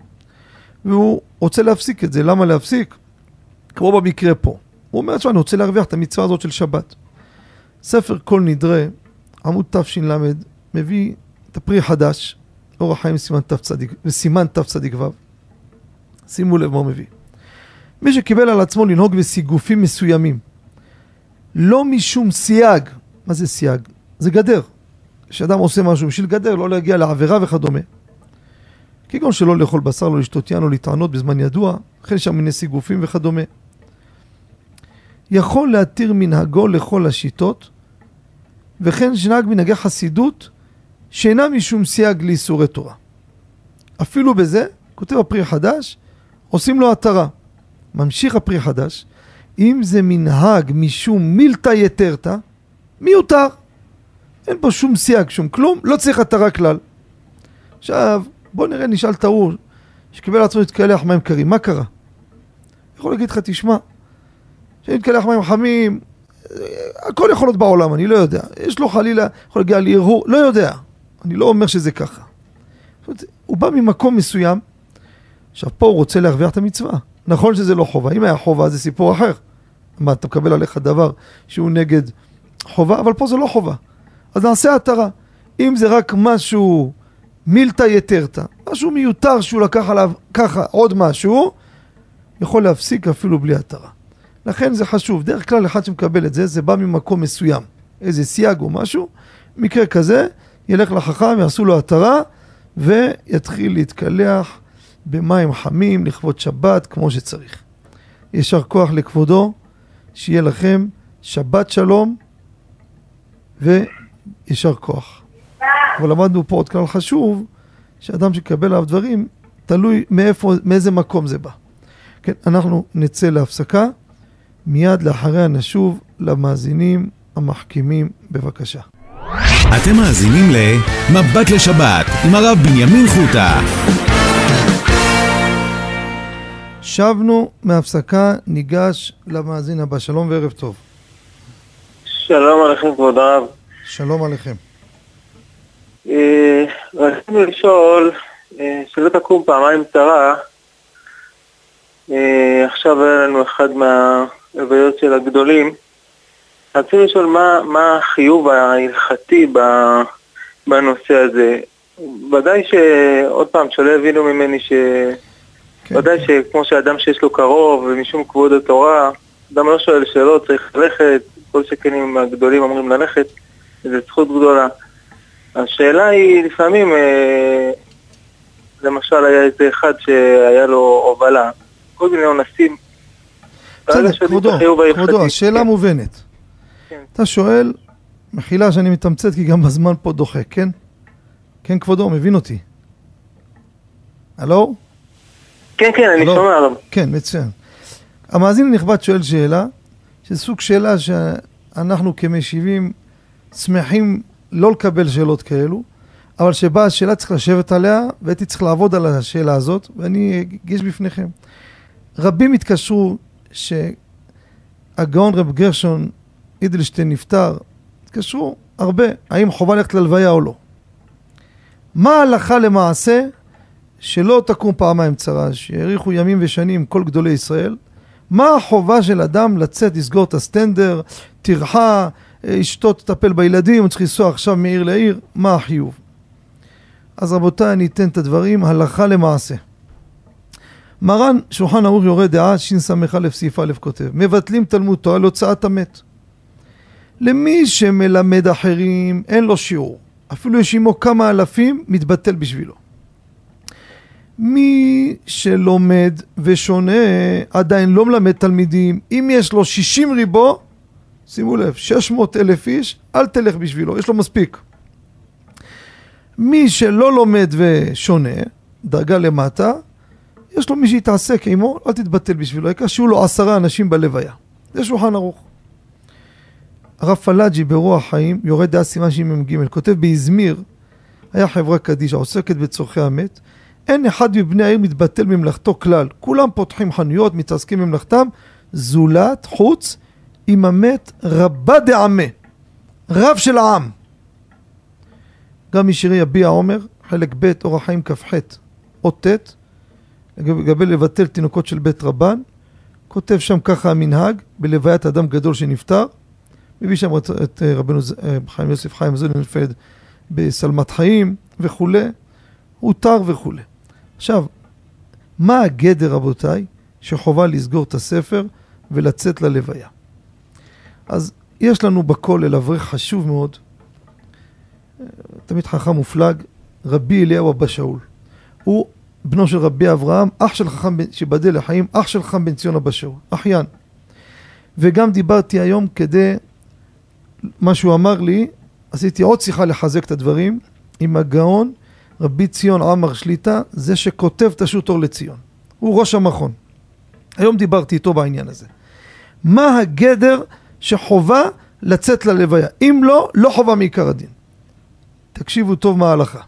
והוא רוצה להפסיק את זה. למה להפסיק? כמו במקרה פה. הוא אומר, תשמע, אני רוצה להרוויח את המצווה הזאת של שבת. ספר כל נדרי, עמוד תש"ל, מביא את הפרי החדש, אור החיים סימן וסימן תצ"ו. שימו לב מה הוא מביא. מי שקיבל על עצמו לנהוג בסיגופים מסוימים, לא משום סייג, מה זה סייג? זה גדר. כשאדם עושה משהו בשביל גדר, לא להגיע לעבירה וכדומה. כגון שלא לאכול בשר, לא לשתות יין או לטענות בזמן ידוע, וכן שם מיני סיגופים וכדומה. יכול להתיר מנהגו לכל השיטות, וכן שנהג מנהגי חסידות שאינם משום סייג לאיסורי תורה. אפילו בזה, כותב הפרי החדש, עושים לו התרה. ממשיך הפרי החדש, אם זה מנהג משום מילתא יתרתא, מיותר. אין פה שום סייג, שום כלום, לא צריך התרה כלל. עכשיו, בוא נראה, נשאל את ההוא שקיבל לעצמו להתקלח מים קרים, מה קרה? יכול להגיד לך, תשמע, שאני מתקלח מים חמים, הכל יכול להיות בעולם, אני לא יודע. יש לו חלילה, יכול להגיע להרהור, לא יודע. אני לא אומר שזה ככה. הוא בא ממקום מסוים, עכשיו פה הוא רוצה להרוויח את המצווה. נכון שזה לא חובה, אם היה חובה זה סיפור אחר. מה, אתה מקבל עליך דבר שהוא נגד חובה, אבל פה זה לא חובה. אז נעשה התרה. אם זה רק משהו מילתא יתרתא, משהו מיותר שהוא לקח עליו ככה עוד משהו, יכול להפסיק אפילו בלי התרה. לכן זה חשוב. דרך כלל אחד שמקבל את זה, זה בא ממקום מסוים. איזה סייג או משהו. מקרה כזה, ילך לחכם, יעשו לו התרה, ויתחיל להתקלח במים חמים לכבוד שבת כמו שצריך. יישר כוח לכבודו, שיהיה לכם שבת שלום ויישר כוח. אבל למדנו פה עוד כלל חשוב, שאדם שיקבל עליו דברים, תלוי מאיפה, מאיזה מקום זה בא. כן, אנחנו נצא להפסקה, מיד לאחריה נשוב למאזינים המחכימים, בבקשה. אתם מאזינים ל"מבט לשבת" עם הרב בנימין חוטה. שבנו מהפסקה, ניגש למאזין הבא. שלום וערב טוב. שלום עליכם כבוד הרב. שלום עליכם. אה, רצינו לשאול, אה, שלא תקום פעמיים צרה, אה, עכשיו היה לנו אחד מהלוויות של הגדולים, רצינו לשאול מה, מה החיוב ההלכתי בנושא הזה. ודאי שעוד פעם, שלא יבינו ממני ש... כן. ודאי שכמו שאדם שיש לו קרוב ומשום כבוד התורה, אדם לא שואל שאלות, צריך ללכת, כל שכן אם הגדולים אומרים ללכת, זו זכות גדולה. השאלה היא לפעמים, אה, למשל היה איזה אחד שהיה לו הובלה, כל מיני עונסים. בסדר, כבודו, כבודו, השאלה כן. מובנת. כן. אתה שואל, מחילה שאני מתמצת כי גם הזמן פה דוחק, כן? כן, כבודו, מבין אותי. הלו? כן, כן, אני שומע עליו. כן, מצוין. המאזין הנכבד שואל שאלה, שזה סוג שאלה שאנחנו כמשיבים שמחים לא לקבל שאלות כאלו, אבל שבאה השאלה צריך לשבת עליה, והייתי צריך לעבוד על השאלה הזאת, ואני אגיש בפניכם. רבים התקשרו שהגאון רב גרשון אידלשטיין נפטר, התקשרו הרבה, האם חובה ללכת ללוויה או לא. מה ההלכה למעשה שלא תקום פעמיים צרה, שיאריכו ימים ושנים כל גדולי ישראל? מה החובה של אדם לצאת, לסגור את הסטנדר, טרחה, אשתו תטפל בילדים, הוא צריך לנסוע עכשיו מעיר לעיר, מה החיוב? אז רבותיי, אני אתן את הדברים הלכה למעשה. מרן שולחן ערוך יורה דעה, שס"א סעיף א' כותב, מבטלים תלמוד תורה להוצאת המת. למי שמלמד אחרים אין לו שיעור. אפילו יש עמו כמה אלפים, מתבטל בשבילו. מי שלומד ושונה עדיין לא מלמד תלמידים, אם יש לו 60 ריבו, שימו לב, 600 אלף איש, אל תלך בשבילו, יש לו מספיק. מי שלא לומד ושונה, דרגה למטה, יש לו מי שיתעסק עמו, אל תתבטל בשבילו, העיקר שיהיו לו עשרה אנשים בלוויה. זה שולחן ערוך. הרב פלאג'י ברוח חיים, יורד דעה סימן שמ"ג, כותב באזמיר, היה חברה קדישא עוסקת בצורכי המת, אין אחד מבני העיר מתבטל ממלאכתו כלל. כולם פותחים חנויות, מתעסקים במלאכתם, זולת, חוץ, עם המת רבה דעמה, רב של העם. גם משירי יביע עומר, חלק ב', אורח חיים כ"ח, אות ט', לגבי לבטל תינוקות של בית רבן, כותב שם ככה המנהג, בלוויית אדם גדול שנפטר, מביא שם את רבנו חיים יוסף חיים זוננפלד בשלמת חיים וכולי, הותר וכולי. עכשיו, מה הגדר רבותיי שחובה לסגור את הספר ולצאת ללוויה? אז יש לנו בכולל אברך חשוב מאוד, תמיד חכם מופלג, רבי אליהו אבא שאול. הוא בנו של רבי אברהם, אח של חכם שיבדל לחיים, אח של חכם בן ציון שאול, אחיין. וגם דיברתי היום כדי, מה שהוא אמר לי, עשיתי עוד שיחה לחזק את הדברים, עם הגאון רבי ציון עמר שליטה, זה שכותב את השו"ת אור לציון. הוא ראש המכון. היום דיברתי איתו בעניין הזה. מה הגדר שחובה לצאת ללוויה? אם לא, לא חובה מעיקר הדין. תקשיבו טוב מה ההלכה.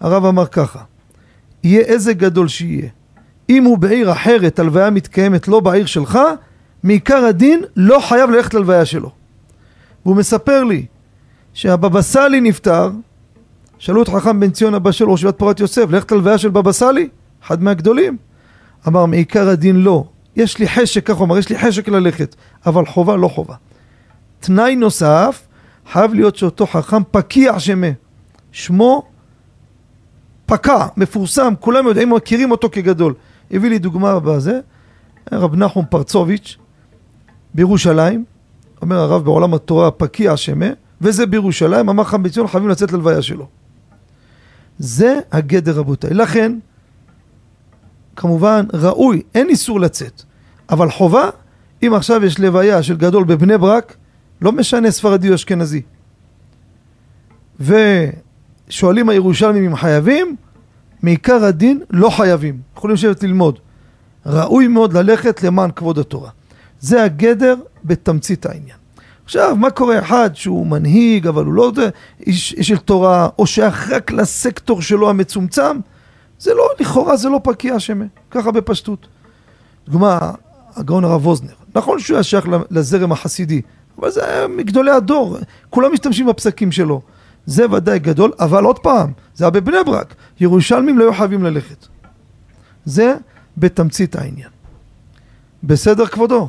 הרב אמר ככה, יהיה איזה גדול שיהיה. אם הוא בעיר אחרת, הלוויה מתקיימת לא בעיר שלך, מעיקר הדין לא חייב ללכת ללוויה שלו. והוא מספר לי שהבבא סאלי נפטר, שאלו את חכם בן ציון אבא של ראש ישיבת פורת יוסף, ללכת ללוויה של בבא סאלי, אחד מהגדולים. אמר, מעיקר הדין לא. יש לי חשק, כך הוא אמר, יש לי חשק ללכת, אבל חובה לא חובה. תנאי נוסף, חייב להיות שאותו חכם פקיע שמה. שמו פקע, מפורסם, כולם יודעים, מכירים אותו כגדול. הביא לי דוגמה בזה, רב נחום פרצוביץ' בירושלים, אומר הרב בעולם התורה פקיע שמה, וזה בירושלים, אמר חם בציון חייבים לצאת ללוויה שלו. זה הגדר רבותיי. לכן, כמובן, ראוי, אין איסור לצאת, אבל חובה, אם עכשיו יש לוויה של גדול בבני ברק, לא משנה ספרדי או אשכנזי. ושואלים הירושלמים אם חייבים, מעיקר הדין לא חייבים, יכולים לשבת ללמוד. ראוי מאוד ללכת למען כבוד התורה. זה הגדר בתמצית העניין. עכשיו, מה קורה אחד שהוא מנהיג, אבל הוא לא איש, איש של תורה, או שייך רק לסקטור שלו המצומצם? זה לא, לכאורה זה לא פקיע שמה, ככה בפשטות. דוגמה, הגאון הרב ווזנר, נכון שהוא היה שייך לזרם החסידי, אבל זה מגדולי הדור, כולם משתמשים בפסקים שלו. זה ודאי גדול, אבל עוד פעם, זה היה בבני ברק, ירושלמים לא היו חייבים ללכת. זה בתמצית העניין. בסדר כבודו?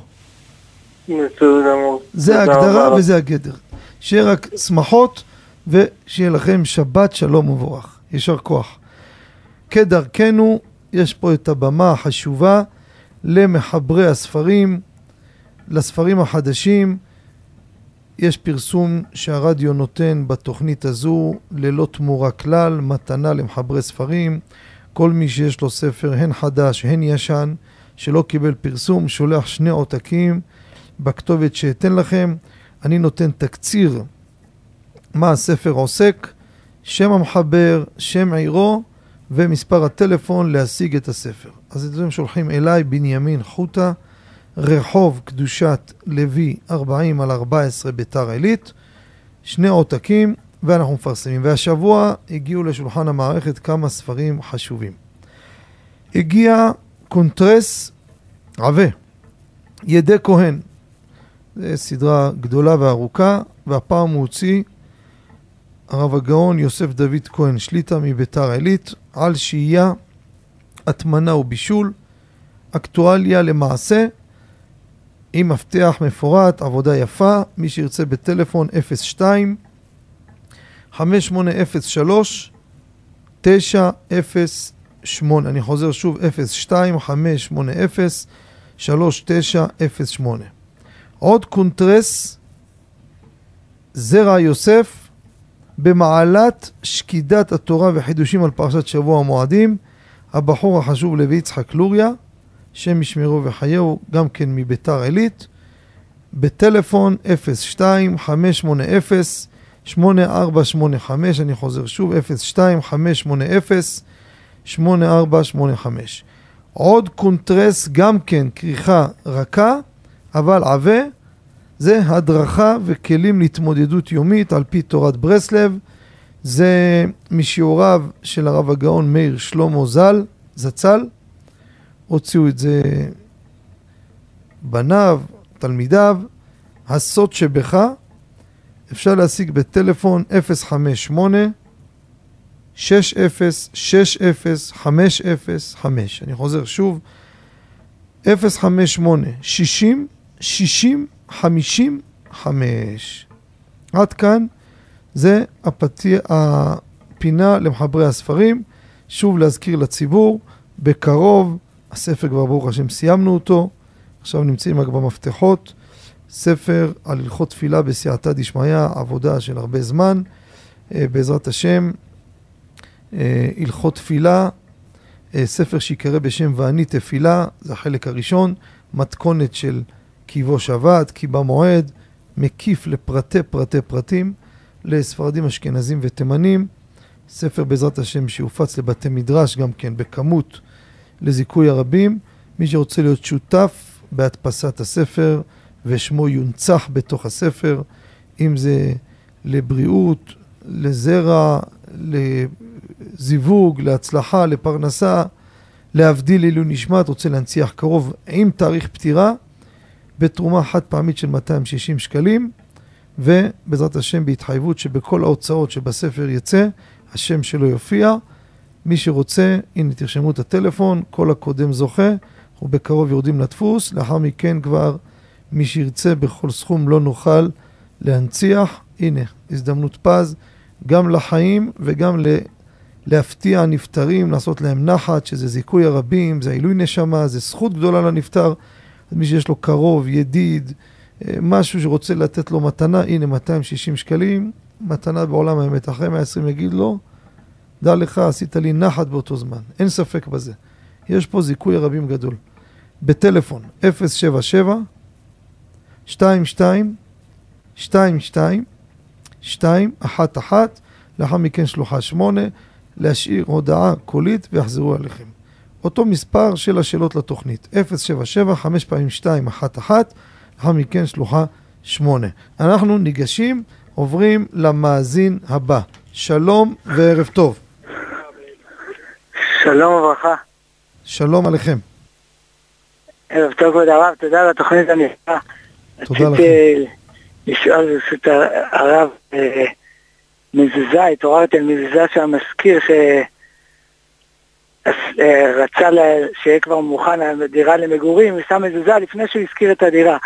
זה ההגדרה וזה הגדר. שיהיה רק שמחות ושיהיה לכם שבת שלום ומבורך. יישר כוח. כדרכנו, יש פה את הבמה החשובה למחברי הספרים, לספרים החדשים. יש פרסום שהרדיו נותן בתוכנית הזו ללא תמורה כלל, מתנה למחברי ספרים. כל מי שיש לו ספר, הן חדש, הן ישן, שלא קיבל פרסום, שולח שני עותקים בכתובת שאתן לכם. אני נותן תקציר מה הספר עוסק, שם המחבר, שם עירו ומספר הטלפון להשיג את הספר. אז אתם שולחים אליי בנימין חוטה, רחוב קדושת לוי 40 על 14 ביתר עילית, שני עותקים ואנחנו מפרסמים. והשבוע הגיעו לשולחן המערכת כמה ספרים חשובים. הגיע קונטרס עבה, ידי כהן. זו סדרה גדולה וארוכה, והפעם הוא הוציא הרב הגאון יוסף דוד כהן שליטה מביתר עילית על שהייה, הטמנה ובישול, אקטואליה למעשה, עם מפתח מפורט, עבודה יפה, מי שירצה בטלפון 02 5803 908 אני חוזר שוב 02 580 3908 עוד קונטרס זרע יוסף במעלת שקידת התורה וחידושים על פרשת שבוע המועדים, הבחור החשוב לוי יצחק לוריה, שם ישמרו וחייהו, גם כן מביתר עילית, בטלפון 02-580-8485, אני חוזר שוב, 02-580-8485. עוד קונטרס, גם כן כריכה רכה, אבל עבה, זה הדרכה וכלים להתמודדות יומית על פי תורת ברסלב. זה משיעוריו של הרב הגאון מאיר שלמה ז"ל, זצ"ל. הוציאו את זה בניו, תלמידיו. הסוד שבך, אפשר להשיג בטלפון 058 60 60 505. אני חוזר שוב, 058 60 60 55. עד כאן זה הפתי... הפינה למחברי הספרים. שוב להזכיר לציבור, בקרוב, הספר כבר ברוך השם סיימנו אותו, עכשיו נמצאים רק במפתחות. ספר על הלכות תפילה בסייעתא דשמיא, עבודה של הרבה זמן, אה, בעזרת השם, אה, הלכות תפילה, אה, ספר שיקרא בשם ואני תפילה, זה החלק הראשון, מתכונת של קיבו שבת, קיבה מועד, מקיף לפרטי פרטי פרטים, לספרדים, אשכנזים ותימנים, ספר בעזרת השם שיופץ לבתי מדרש גם כן בכמות לזיכוי הרבים. מי שרוצה להיות שותף בהדפסת הספר ושמו יונצח בתוך הספר, אם זה לבריאות, לזרע, לזיווג, להצלחה, לפרנסה, להבדיל לעילוי נשמת, רוצה להנציח קרוב עם תאריך פטירה, בתרומה חד פעמית של 260 שקלים, ובעזרת השם בהתחייבות שבכל ההוצאות שבספר יצא, השם שלו יופיע. מי שרוצה, הנה תרשמו את הטלפון, כל הקודם זוכה, אנחנו בקרוב יורדים לדפוס, לאחר מכן כבר מי שירצה בכל סכום לא נוכל להנציח. הנה, הזדמנות פז, גם לחיים וגם ל... להפתיע נפטרים, לעשות להם נחת, שזה זיכוי הרבים, זה עילוי נשמה, זה זכות גדולה לנפטר. מי שיש לו קרוב, ידיד, אה, משהו שרוצה לתת לו מתנה, הנה 260 שקלים, מתנה בעולם האמת. אחרי 120 יגיד לו, דע לך, עשית לי נחת באותו זמן. אין ספק בזה. יש פה זיכוי הרבים גדול. בטלפון 077 22 22 211 לאחר מכן שלוחה 8 להשאיר הודעה קולית ויחזרו אליכם. אותו מספר של השאלות לתוכנית 077 5 פעמים 2 1 1 לאחר מכן שלוחה 8 אנחנו ניגשים, עוברים למאזין הבא. שלום וערב טוב. שלום וברכה. שלום עליכם. ערב טוב כבוד הרב, תודה על התוכנית הנפלאה. תודה לכם. רציתי לשאול ברשות הרב אה, מזוזה, התעוררתי על מזוזה שהמזכיר שרצה שיהיה כבר מוכן הדירה למגורים, ושם מזוזה לפני שהוא הזכיר את הדירה.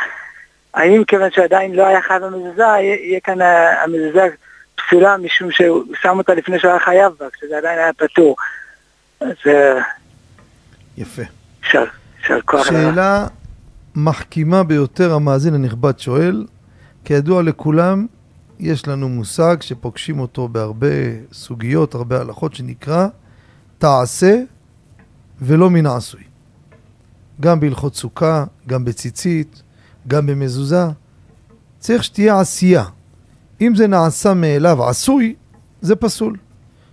האם כיוון שעדיין לא היה חייב במזוזה, יהיה כאן המזוזה פסולה משום שהוא שם אותה לפני שהוא היה חייב בה, כשזה עדיין היה פטור. אז אה, יפה. יישר כוח. שאלה מחכימה ביותר המאזין הנכבד שואל. כידוע לכולם, יש לנו מושג שפוגשים אותו בהרבה סוגיות, הרבה הלכות, שנקרא תעשה ולא מן העשוי. גם בהלכות סוכה, גם בציצית, גם במזוזה. צריך שתהיה עשייה. אם זה נעשה מאליו עשוי, זה פסול.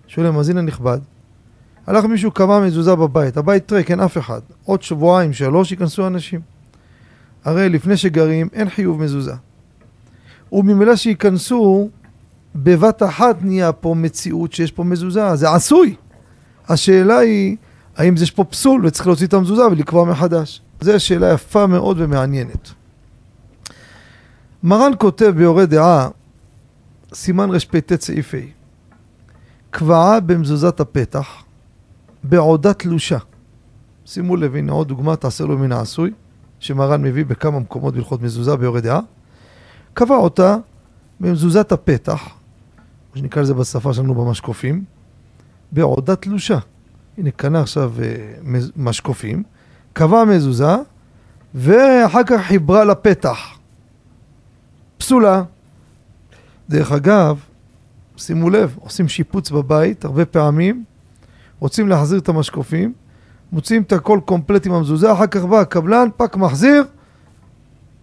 שואל המאזין הנכבד, הלך מישהו קבע מזוזה בבית, הבית ריק, אין אף אחד. עוד שבועיים, שלוש, ייכנסו אנשים. הרי לפני שגרים, אין חיוב מזוזה. וממילא שייכנסו, בבת אחת נהיה פה מציאות שיש פה מזוזה, זה עשוי. השאלה היא, האם יש פה פסול וצריך להוציא את המזוזה ולקבוע מחדש? זו שאלה יפה מאוד ומעניינת. מרן כותב ביורה דעה, סימן רפ"ט סעיף ה', קבעה במזוזת הפתח, בעודה תלושה. שימו לב, הנה עוד דוגמה, תעשה לו מן העשוי, שמרן מביא בכמה מקומות בהלכות מזוזה ביורה דעה. קבע אותה במזוזת הפתח, מה שנקרא לזה בשפה שלנו במשקופים, בעודה תלושה. הנה, קנה עכשיו אה, משקופים, קבע מזוזה, ואחר כך חיברה לפתח. פסולה. דרך אגב, שימו לב, עושים שיפוץ בבית הרבה פעמים, רוצים להחזיר את המשקופים, מוציאים את הכל קומפלט עם המזוזה, אחר כך בא הקבלן, פק מחזיר,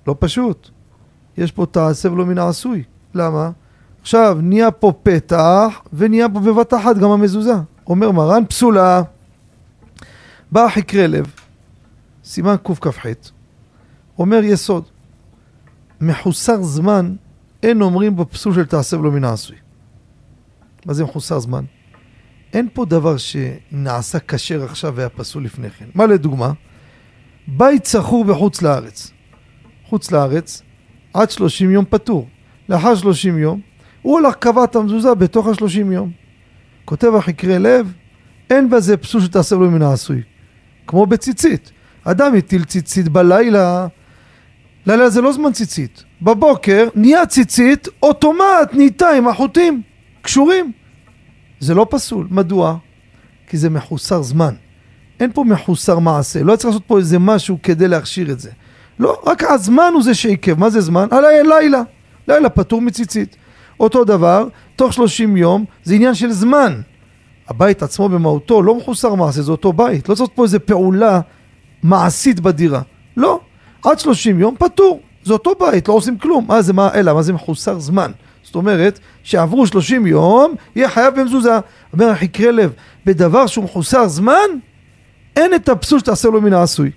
לא פשוט. יש פה תעשה ולא מן העשוי. למה? עכשיו, נהיה פה פתח, ונהיה פה בבת אחת גם המזוזה. אומר מרן, פסולה. בא חקרי לב, סימן קכ"ח, אומר יסוד, מחוסר זמן, אין אומרים בפסול של תעשה ולא מן העשוי. מה זה מחוסר זמן? אין פה דבר שנעשה כשר עכשיו והיה פסול לפני כן. מה לדוגמה? בית שכור בחוץ לארץ. חוץ לארץ, עד 30 יום פטור. לאחר 30 יום, הוא הלך קבע את המזוזה בתוך ה-30 יום. כותב החקרי לב, אין בזה פסול שתעשה לו מן העשוי. כמו בציצית. אדם הטיל ציצית בלילה, לילה זה לא זמן ציצית. בבוקר נהיה ציצית, אוטומט נהייתה עם החוטים קשורים. זה לא פסול. מדוע? כי זה מחוסר זמן. אין פה מחוסר מעשה. לא צריך לעשות פה איזה משהו כדי להכשיר את זה. לא, רק הזמן הוא זה שעיכב. מה זה זמן? הלילה. לילה פטור מציצית. אותו דבר, תוך 30 יום, זה עניין של זמן. הבית עצמו במהותו לא מחוסר מעשה, זה אותו בית. לא צריך פה איזה פעולה מעשית בדירה. לא. עד 30 יום פטור. זה אותו בית, לא עושים כלום. מה זה, מה, אלא, מה זה מחוסר זמן? זאת אומרת, שעברו 30 יום, יהיה חייב במזוזה. אומר החקרי לב, בדבר שהוא מחוסר זמן, אין את הפסול שתעשה לו מן העשוי.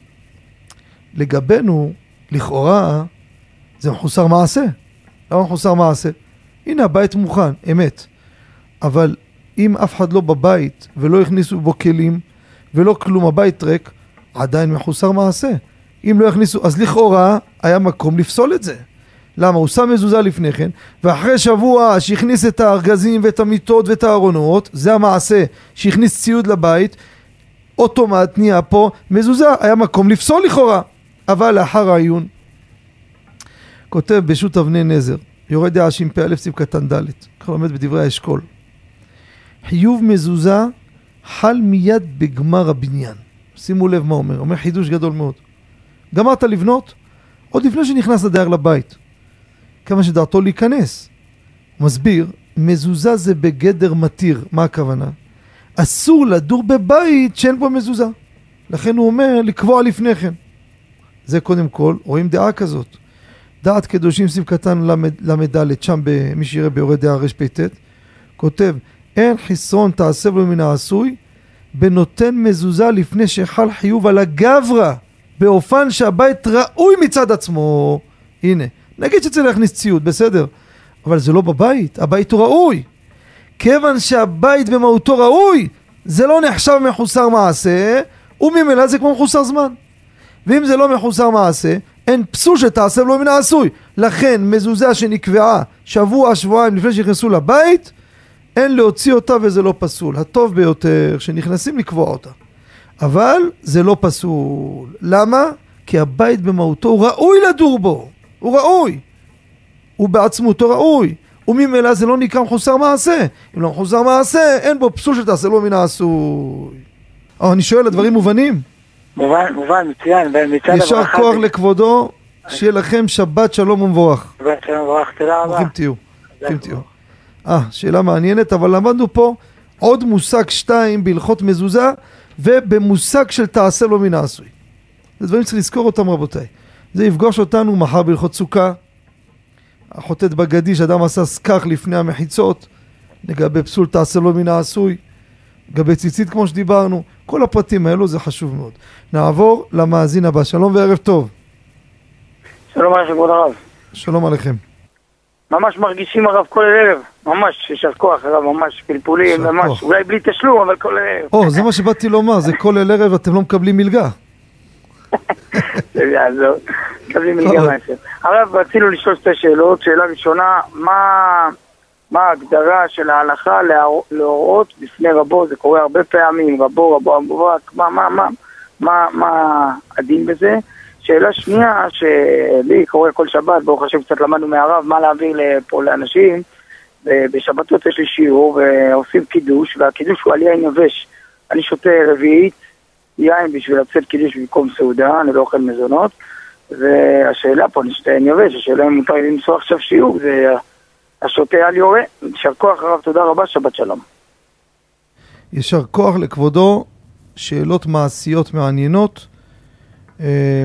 לגבינו, לכאורה, זה מחוסר מעשה. למה מחוסר מעשה? הנה הבית מוכן, אמת. אבל אם אף אחד לא בבית ולא הכניסו בו כלים ולא כלום, הבית ריק, עדיין מחוסר מעשה. אם לא יכניסו, אז לכאורה היה מקום לפסול את זה. למה? הוא שם מזוזה לפני כן, ואחרי שבוע שהכניס את הארגזים ואת המיטות ואת הארונות, זה המעשה שהכניס ציוד לבית, אוטומט נהיה פה מזוזה, היה מקום לפסול לכאורה. אבל לאחר העיון, כותב בשו"ת אבני נזר, יורד דעה ש"פ סיב קטן ד', ככה לומד בדברי האשכול. חיוב מזוזה חל מיד בגמר הבניין. שימו לב מה אומר, אומר חידוש גדול מאוד. גמרת לבנות, עוד לפני שנכנס הדייר לבית. כמה שדעתו להיכנס. הוא מסביר, מזוזה זה בגדר מתיר. מה הכוונה? אסור לדור בבית שאין בו מזוזה. לכן הוא אומר לקבוע לפני כן. זה קודם כל, רואים דעה כזאת. דעת קדושים סביב קטן ל"ד, שם מי שיראה ביורד דעה רפ"ט, כותב, אין חסרון תעשה לו מן העשוי, בנותן מזוזה לפני שחל חיוב על הגברא, באופן שהבית ראוי מצד עצמו. הנה, נגיד שצריך להכניס ציוד, בסדר, אבל זה לא בבית, הבית הוא ראוי. כיוון שהבית במהותו ראוי, זה לא נחשב מחוסר מעשה, וממילא זה כמו מחוסר זמן. ואם זה לא מחוסר מעשה, אין פסול שתעשה לו מן העשוי. לכן מזוזה שנקבעה שבוע, שבועיים לפני שנכנסו לבית, אין להוציא אותה וזה לא פסול. הטוב ביותר שנכנסים לקבוע אותה. אבל זה לא פסול. למה? כי הבית במהותו ראוי לדור בו. הוא ראוי. הוא בעצמותו ראוי. וממילא זה לא נקרא מחוסר מעשה. אם לא מחוסר מעשה, אין בו פסול שתעשה לו מן העשוי. אבל אני שואל, הדברים מובנים? מובן, מובן, מצוין, ומצד יישר כוח לכבודו, שיהיה לכם שבת שלום ומבורך. שבת שלום ומבורך, תודה רבה. ברוכים תהיו. ברוכים תהיו. אה, שאלה מעניינת, אבל למדנו פה עוד מושג שתיים בהלכות מזוזה, ובמושג של תעשה לו מן העשוי. זה דברים שצריך לזכור אותם רבותיי. זה יפגוש אותנו מחר בהלכות סוכה. החוטאת בגדי שאדם עשה סכך לפני המחיצות, לגבי פסול תעשה לו מן העשוי, לגבי ציצית כמו שדיברנו, כל הפרטים האלו זה חשוב מאוד. נעבור למאזין הבא, שלום וערב טוב. שלום עליכם כבוד הרב. שלום עליכם. ממש מרגישים הרב כל ערב, ממש יישר כוח הרב, ממש פלפולים, ממש, אולי בלי תשלום, אבל כל ערב. או, זה מה שבאתי לומר, זה כל ערב אתם לא מקבלים מלגה. *laughs* זה יעזור, מקבלים מלגה מהשם. הרב, רצינו לשאול שתי שאלות, שאלה ראשונה, מה... ההגדרה של ההלכה להורות בפני רבו, זה קורה הרבה פעמים, רבו, רבו, רבו, מה, מה, מה, מה, מה הדין בזה? שאלה שנייה, שלי קורה כל שבת, ברוך השם קצת למדנו מהרב, מה להעביר לפה לאנשים, בשבתות יש לי שיעור ועושים קידוש, והקידוש הוא על יין יבש. אני שותה רביעית יין בשביל לצאת קידוש במקום סעודה, אני לא אוכל מזונות, והשאלה פה, אני שותה יין יבש, השאלה אם מותר לי לנסוע עכשיו שיעור, זה השוטה על יורה. יישר כוח הרב, תודה רבה, שבת שלום. יישר כוח לכבודו, שאלות מעשיות מעניינות. אה,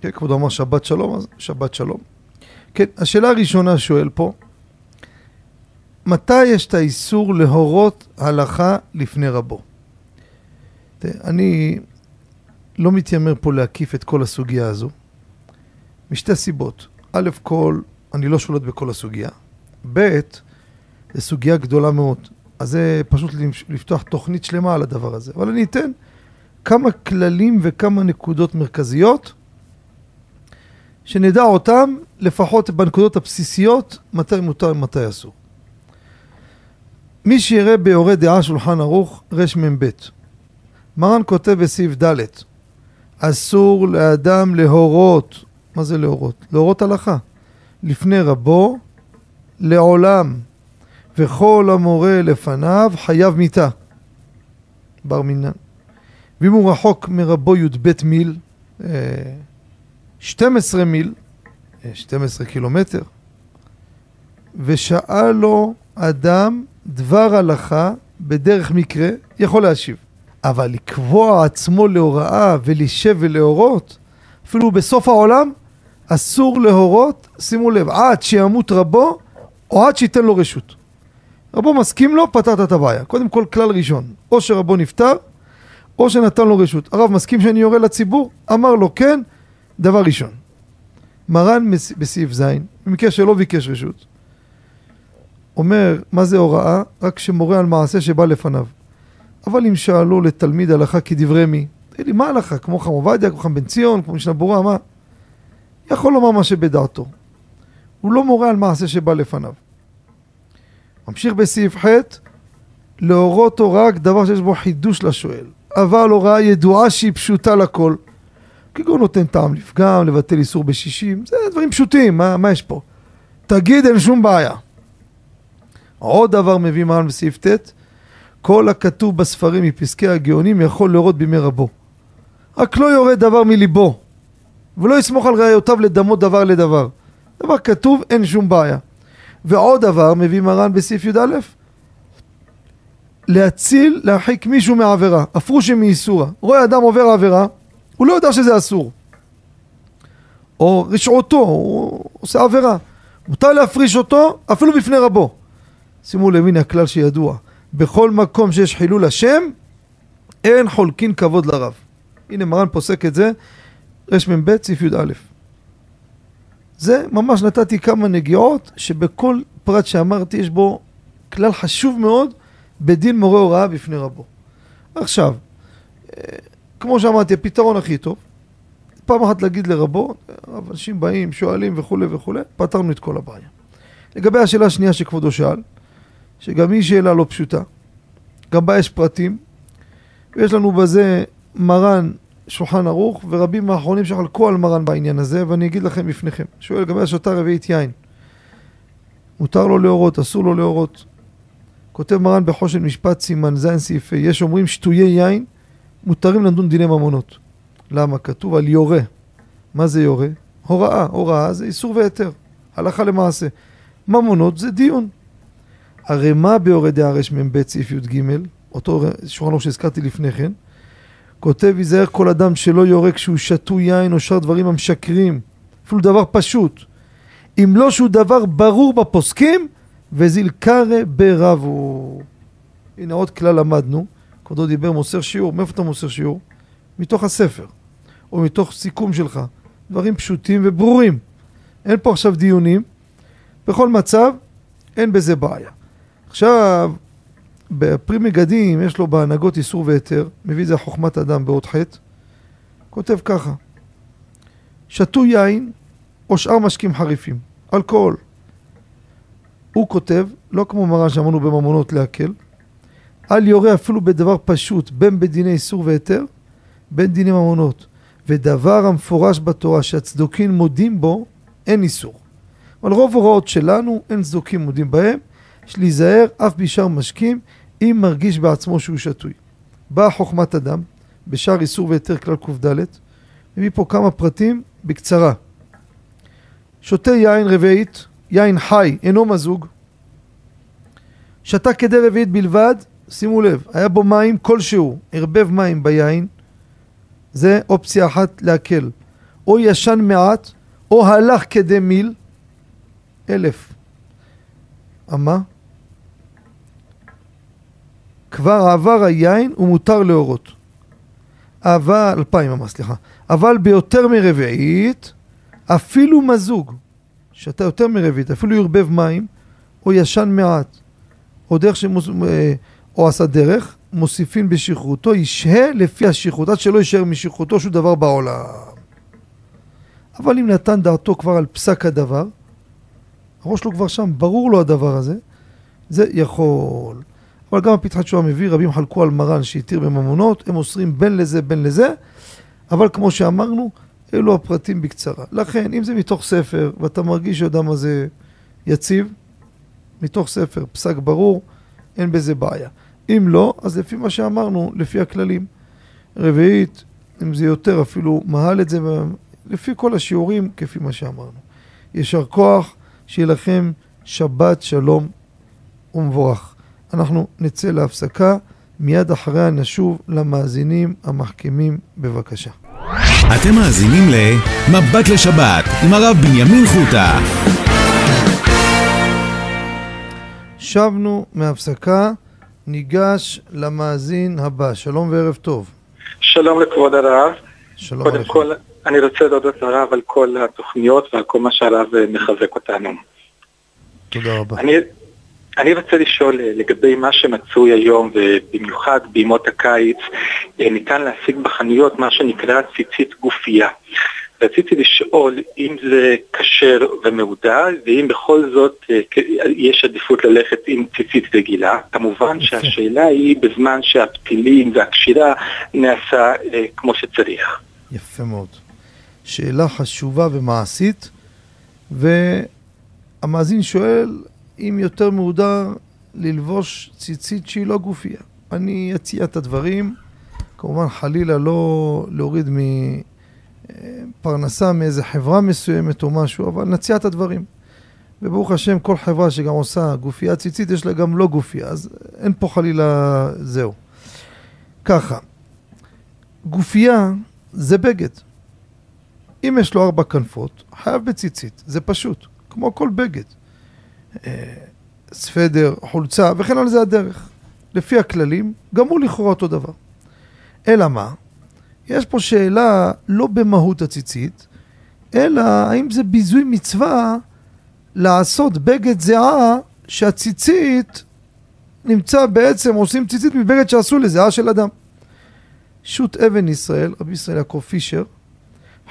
כן, כבודו אמר שבת שלום, אז שבת שלום. כן, השאלה הראשונה שואל פה, מתי יש את האיסור להורות הלכה לפני רבו? אני לא מתיימר פה להקיף את כל הסוגיה הזו, משתי סיבות. א' כל, אני לא שולט בכל הסוגיה. ב', זו סוגיה גדולה מאוד. אז זה פשוט לפתוח תוכנית שלמה על הדבר הזה. אבל אני אתן כמה כללים וכמה נקודות מרכזיות, שנדע אותם לפחות בנקודות הבסיסיות, מתי מותר ומתי אסור. מי שיראה ביורה דעה שולחן ערוך רמ"ב מרן כותב בסעיף ד' אסור לאדם להורות, מה זה להורות? להורות הלכה. לפני רבו לעולם, וכל המורה לפניו חייב מיתה. בר מינן. ואם הוא רחוק מרבו י"ב מיל, 12 אה, מיל, 12 אה, קילומטר, ושאל לו אדם דבר הלכה בדרך מקרה, יכול להשיב. אבל לקבוע עצמו להוראה ולשב ולהורות, אפילו בסוף העולם, אסור להורות, שימו לב, עד שימות רבו, או עד שייתן לו רשות. רבו מסכים לו, פתרת את הבעיה. קודם כל, כלל ראשון, או שרבו נפטר, או שנתן לו רשות. הרב מסכים שאני יורה לציבור? אמר לו כן, דבר ראשון. מרן בסעיף ז', במקרה שלא ביקש רשות, אומר, מה זה הוראה? רק שמורה על מעשה שבא לפניו. אבל אם שאלו לתלמיד הלכה כדברי מי, תגיד לי, מה הלכה? כמו חם עובדיה, כמו חם בן ציון, כמו משנה ברורה, מה? יכול לומר מה שבדעתו. הוא לא מורה על מעשה שבא לפניו. ממשיך בסעיף ח' להורות או רק דבר שיש בו חידוש לשואל, אבל הוראה ידועה שהיא פשוטה לכל. כגון נותן טעם לפגם, לבטל איסור בשישים, זה דברים פשוטים, מה, מה יש פה? תגיד, אין שום בעיה. עוד דבר מביא מרן בסעיף ט', כל הכתוב בספרים מפסקי הגאונים יכול להורות בימי רבו. רק לא יורד דבר מליבו, ולא יסמוך על ראיותיו לדמות דבר לדבר. דבר כתוב, אין שום בעיה. ועוד דבר מביא מרן בסעיף י"א, להציל, להרחיק מישהו מעבירה, הפרושי מאיסורה. רואה אדם עובר עבירה, הוא לא יודע שזה אסור. או רשעותו, הוא עושה עבירה. מותר להפריש אותו אפילו בפני רבו. שימו לב, הנה הכלל שידוע. בכל מקום שיש חילול השם, אין חולקין כבוד לרב. הנה מרן פוסק את זה, רמ"ב, סעיף י"א. זה ממש נתתי כמה נגיעות שבכל פרט שאמרתי יש בו כלל חשוב מאוד בדין מורה הוראה בפני רבו. עכשיו, אה, כמו שאמרתי, הפתרון הכי טוב, פעם אחת להגיד לרבו, אנשים באים, שואלים וכולי וכולי, פתרנו את כל הבעיה. לגבי השאלה השנייה שכבודו שאל, שגם היא שאלה לא פשוטה, גם בה יש פרטים, ויש לנו בזה מרן שולחן ערוך, ורבים מהאחרונים שחלקו על מרן בעניין הזה, ואני אגיד לכם בפניכם. שואל לגבי השוטה רביעית יין, מותר לו להורות, אסור לו להורות. כותב מרן בחושן משפט סימן ז' סעיפי, יש אומרים שטויי יין, מותרים לדון דיני ממונות. למה? כתוב על יורה. מה זה יורה? הוראה. הוראה זה איסור והיתר. הלכה למעשה. ממונות זה דיון. הרי מה ביורדי הרמ"ב סעיף י"ג, אותו שולחן שהזכרתי לפני כן, כותב ייזהר כל אדם שלא יורה כשהוא שתו יין או שאר דברים המשקרים, אפילו דבר פשוט. אם לא שהוא דבר ברור בפוסקים, וזילקרה ברבו. הנה עוד כלל למדנו, כבודו דיבר מוסר שיעור, מאיפה אתה מוסר שיעור? מתוך הספר, או מתוך סיכום שלך. דברים פשוטים וברורים. אין פה עכשיו דיונים. בכל מצב, אין בזה בעיה. עכשיו, בפרי מגדים יש לו בהנהגות איסור והיתר, מביא את זה חוכמת אדם באות חטא, כותב ככה: שתו יין או שאר משקים חריפים, אלכוהול. הוא כותב, לא כמו מרן שאמרנו בממונות להקל, אל יורה אפילו בדבר פשוט, בין בדיני איסור והיתר, בין דיני ממונות. ודבר המפורש בתורה שהצדוקים מודים בו, אין איסור. אבל רוב הוראות שלנו, אין צדוקים מודים בהם, יש להיזהר אף בשאר משקים, אם מרגיש בעצמו שהוא שתוי. באה חוכמת אדם, בשאר איסור והיתר כלל קד, מביא פה כמה פרטים בקצרה. שותה יין רביעית, יין חי, אינו מזוג, שתה כדי רביעית בלבד, שימו לב, היה בו מים כלשהו, ערבב מים ביין, זה אופציה אחת להקל. או ישן מעט, או הלך כדי מיל, אלף. אמה? כבר עבר היין ומותר להורות. אבל, אלפיים אמה, סליחה. אבל ביותר מרביעית, אפילו מזוג, שאתה יותר מרביעית, אפילו ירבב מים, או ישן מעט, או דרך שמוס... אה, או עשה דרך, מוסיפין בשכרותו, ישהה לפי השכרות, עד שלא יישאר משכרותו שום דבר בעולם. אבל אם נתן דעתו כבר על פסק הדבר, הראש שלו כבר שם, ברור לו הדבר הזה, זה יכול. אבל גם הפתחת שואה מביא, רבים חלקו על מרן שהתיר בממונות, הם אוסרים בין לזה בין לזה, אבל כמו שאמרנו, אלו הפרטים בקצרה. לכן, אם זה מתוך ספר, ואתה מרגיש שהאדם הזה יציב, מתוך ספר, פסק ברור, אין בזה בעיה. אם לא, אז לפי מה שאמרנו, לפי הכללים. רביעית, אם זה יותר, אפילו מהל את זה, לפי כל השיעורים, כפי מה שאמרנו. יישר כוח, שיהיה לכם שבת שלום ומבורך. אנחנו נצא להפסקה, מיד אחריה נשוב למאזינים המחכימים בבקשה. אתם מאזינים ל"מבט לשבת" עם הרב בנימין חוטה. שבנו מהפסקה, ניגש למאזין הבא. שלום וערב טוב. שלום לכבוד הרב. שלום קודם עליכם. כל, אני רוצה להודות לרב על כל התוכניות ועל כל מה שהרב מחזק אותנו. תודה רבה. אני, אני רוצה לשאול אה, לגבי מה שמצוי היום, ובמיוחד בימות הקיץ, אה, ניתן להשיג בחנויות מה שנקרא ציצית גופייה. רציתי לשאול אם זה כשר ומהודר, ואם בכל זאת אה, יש עדיפות ללכת עם ציצית רגילה. כמובן. שהשאלה היא בזמן שהפתילים והקשירה נעשה כמו שצריך. יפה מאוד. שאלה חשובה ומעשית, והמאזין שואל אם יותר מהודר ללבוש ציצית שהיא לא גופייה. אני אציע את הדברים, כמובן חלילה לא להוריד מפרנסה מאיזה חברה מסוימת או משהו, אבל נציע את הדברים. וברוך השם, כל חברה שגם עושה גופייה ציצית, יש לה גם לא גופייה, אז אין פה חלילה זהו. ככה, גופייה זה בגד. אם יש לו ארבע כנפות, חייב בציצית, זה פשוט, כמו כל בגד. אה, סוודר, חולצה, וכן על זה הדרך. לפי הכללים, גם הוא לכאורה אותו דבר. אלא מה? יש פה שאלה לא במהות הציצית, אלא האם זה ביזוי מצווה לעשות בגד זיעה שהציצית נמצא בעצם, עושים ציצית מבגד שעשו לזיעה של אדם. שו"ת אבן ישראל, רבי ישראל יעקב פישר,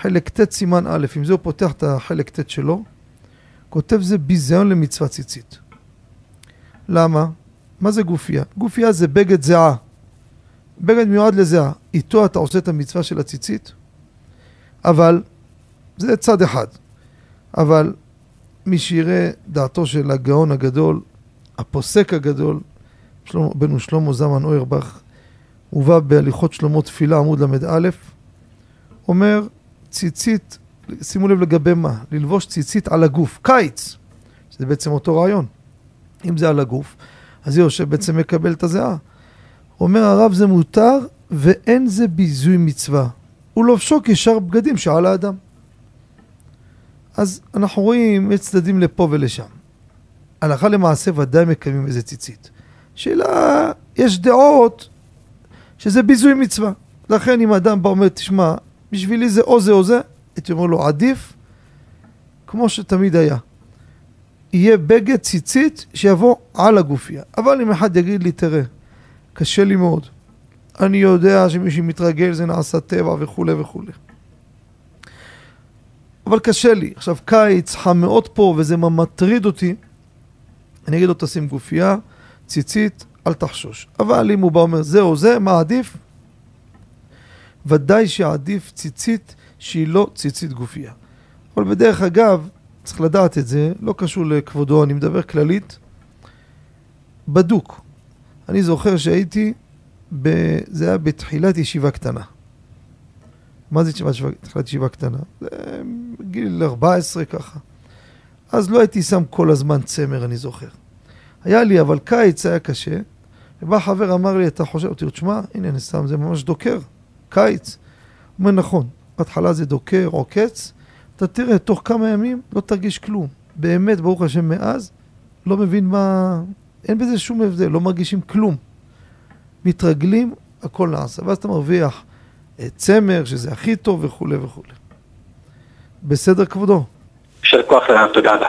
חלק ט' סימן א', עם זה הוא פותח את החלק ט' שלו, כותב זה ביזיון למצוות ציצית. למה? מה זה גופייה? גופייה זה בגד זיעה. בגד מיועד לזיעה. איתו אתה עושה את המצווה של הציצית, אבל זה צד אחד. אבל מי שיראה דעתו של הגאון הגדול, הפוסק הגדול, בנו שלמה זמן אוירבך, הובא בהליכות שלמה תפילה עמוד ל"א, אומר ציצית, שימו לב לגבי מה, ללבוש ציצית על הגוף, קיץ, שזה בעצם אותו רעיון. אם זה על הגוף, אז יושב בעצם מקבל את הזיעה. אומר הרב זה מותר ואין זה ביזוי מצווה. ולובשו כשאר בגדים שעל האדם. אז אנחנו רואים, יש צדדים לפה ולשם. הלכה למעשה ודאי מקיימים איזה ציצית. שאלה, יש דעות שזה ביזוי מצווה. לכן אם אדם בא ואומר, תשמע, בשבילי זה או זה או זה, הייתי אומר לו, עדיף, כמו שתמיד היה. יהיה בגד ציצית שיבוא על הגופייה. אבל אם אחד יגיד לי, תראה, קשה לי מאוד. אני יודע שמי שמתרגל זה נעשה טבע וכולי וכולי. אבל קשה לי. עכשיו קיץ, חם מאוד פה, וזה מה מטריד אותי. אני אגיד לו, תשים גופייה, ציצית, אל תחשוש. אבל אם הוא בא ואומר, זה או זה, מה עדיף? ודאי שעדיף ציצית שהיא לא ציצית גופייה. אבל בדרך אגב, צריך לדעת את זה, לא קשור לכבודו, אני מדבר כללית, בדוק. אני זוכר שהייתי, ב... זה היה בתחילת ישיבה קטנה. מה זה תחילת ישיבה, קטנה? זה גיל 14 ככה. אז לא הייתי שם כל הזמן צמר, אני זוכר. היה לי, אבל קיץ היה קשה, ובא חבר אמר לי, אתה חושב, לו, תשמע, הנה, אני סתם, זה ממש דוקר, קיץ. הוא אומר, נכון, בהתחלה זה דוקר, עוקץ, אתה תראה, תוך כמה ימים לא תרגיש כלום. באמת, ברוך השם, מאז, לא מבין מה... אין בזה שום הבדל, לא מרגישים כלום. מתרגלים, הכל נעשה. ואז אתה מרוויח אה, צמר, שזה הכי טוב וכולי וכולי. בסדר, כבודו? יישר כוח לרב, תודה רבה.